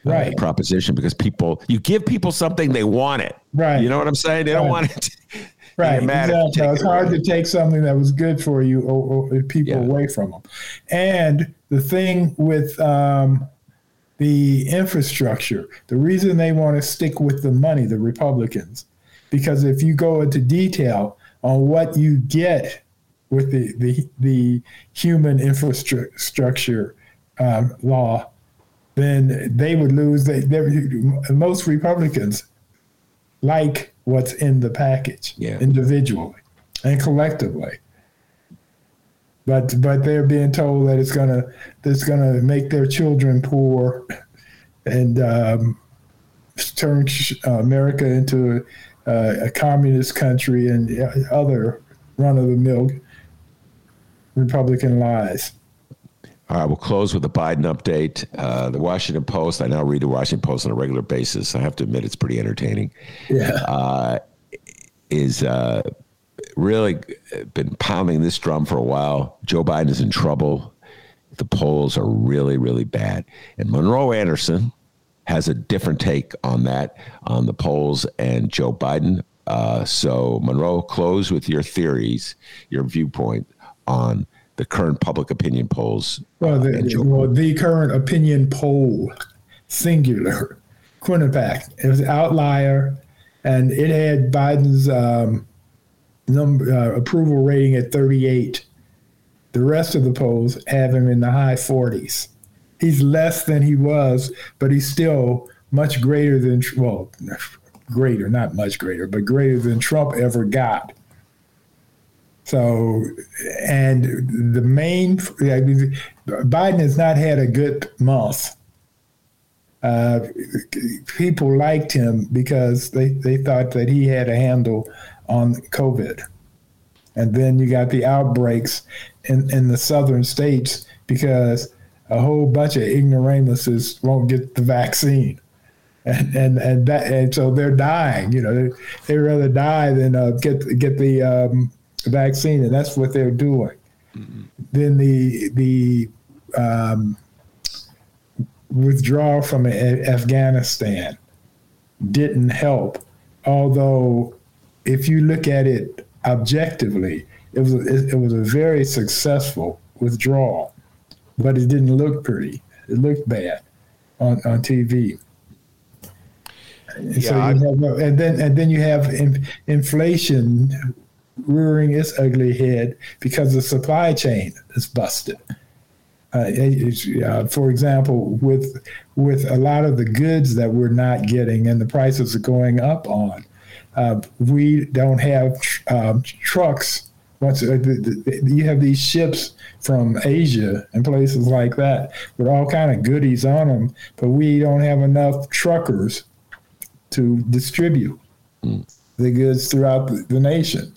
uh,
right.
proposition because people you give people something they want it.
Right.
You know what I'm saying? They
right.
don't want it. [LAUGHS]
right. Exactly. It's hard away. to take something that was good for you or, or people yeah. away from them. And the thing with um, the infrastructure. The reason they want to stick with the money, the Republicans, because if you go into detail on what you get with the the, the human infrastructure um, law, then they would lose. They, most Republicans like what's in the package
yeah.
individually and collectively but but they're being told that it's gonna that's gonna make their children poor and um, turn America into a, a, communist country and other run of the mill Republican lies.
All right, we'll close with the Biden update. Uh, the Washington Post, I now read the Washington Post on a regular basis. I have to admit, it's pretty entertaining.
Yeah.
Uh, is uh, really been pounding this drum for a while. Joe Biden is in trouble. The polls are really, really bad. And Monroe Anderson has a different take on that, on the polls and Joe Biden. Uh, so, Monroe, close with your theories, your viewpoint on the current public opinion polls.
Well, the,
uh,
well, the current opinion poll, singular, Quinnipiac, it was an outlier, and it had Biden's um, number uh, approval rating at 38. The rest of the polls have him in the high 40s. He's less than he was, but he's still much greater than well, greater, not much greater, but greater than Trump ever got. So, and the main Biden has not had a good month. Uh, people liked him because they, they thought that he had a handle on COVID. And then you got the outbreaks in, in the southern states because a whole bunch of ignoramuses won't get the vaccine. And, and and that and so they're dying. You know, they they rather die than uh, get get the um, vaccine, and that's what they're doing. Mm-hmm. Then the the um, withdrawal from Afghanistan didn't help, although if you look at it objectively, it was it, it was a very successful withdrawal, but it didn't look pretty. It looked bad on, on TV. Yeah, so have, and then and then you have in, inflation rearing its ugly head because the supply chain is busted. Uh, uh, for example, with with a lot of the goods that we're not getting and the prices are going up on, uh, we don't have tr- um, trucks once uh, the, the, you have these ships from Asia and places like that with all kind of goodies on them, but we don't have enough truckers to distribute mm. the goods throughout the, the, nation.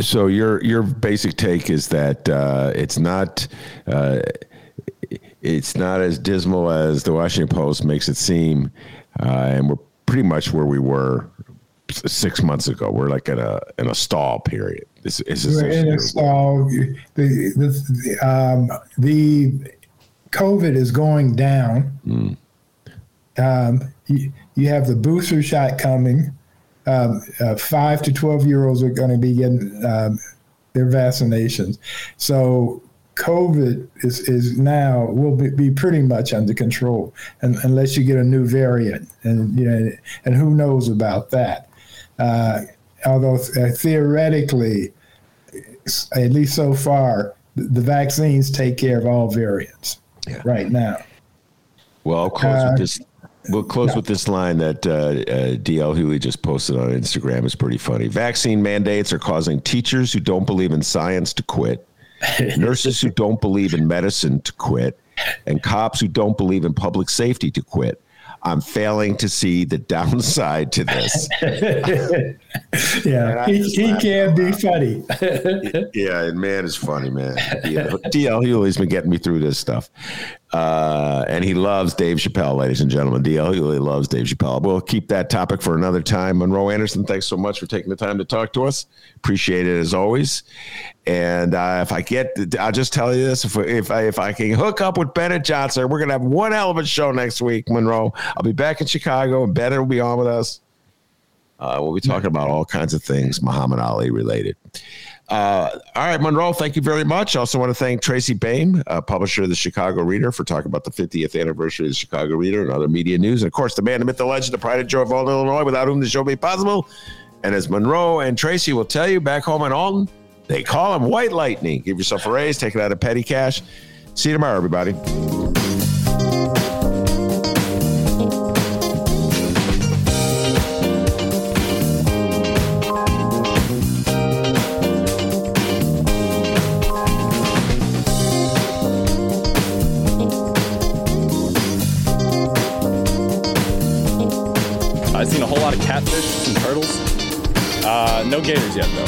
So your your basic take is that uh, it's not. Uh, it's not as dismal as the Washington Post makes it seem, uh, and we're pretty much where we were six months ago. We're like in a in a stall period. This, this
is in a stall. The the, um, the COVID is going down. Mm. Um, you, you, have the booster shot coming. Um, uh, five to twelve year olds are going to be getting um, their vaccinations. So COVID is, is now will be, be pretty much under control, and, unless you get a new variant, and you know, and who knows about that. Uh, although uh, theoretically, at least so far, the vaccines take care of all variants yeah. right now.
Well, I'll close uh, with this. We'll close no. with this line that uh, uh, DL Hughley just posted on Instagram. is pretty funny. Vaccine mandates are causing teachers who don't believe in science to quit, [LAUGHS] nurses who don't believe in medicine to quit, and cops who don't believe in public safety to quit. I'm failing to see the downside to this. [LAUGHS] [LAUGHS]
yeah, he, he can be funny. [LAUGHS]
yeah, and man is funny, man. [LAUGHS] DL Hughley's been getting me through this stuff. Uh, and he loves Dave Chappelle, ladies and gentlemen. DL Hughley loves Dave Chappelle. We'll keep that topic for another time. Monroe Anderson, thanks so much for taking the time to talk to us. Appreciate it as always. And uh, if I get, I'll just tell you this: if if I if I can hook up with Bennett Johnson, we're gonna have one hell of a show next week, Monroe. I'll be back in Chicago, and Bennett will be on with us. Uh, we'll be talking about all kinds of things Muhammad Ali related. Uh, all right, Monroe, thank you very much. I also want to thank Tracy Baim, uh, publisher of the Chicago Reader, for talking about the 50th anniversary of the Chicago Reader and other media news. And of course, the man, the myth, the legend, the pride and joy of all Illinois, without whom the show be possible. And as Monroe and Tracy will tell you back home in Alton, they call him White Lightning. Give yourself a raise, take it out of petty cash. See you tomorrow, everybody.
Uh, no gators yet, though.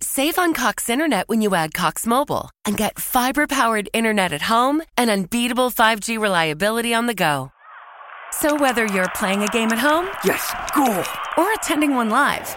Save on Cox Internet when you add Cox Mobile and get fiber powered internet at home and unbeatable 5G reliability on the go. So, whether you're playing a game at home,
yes, cool,
or attending one live,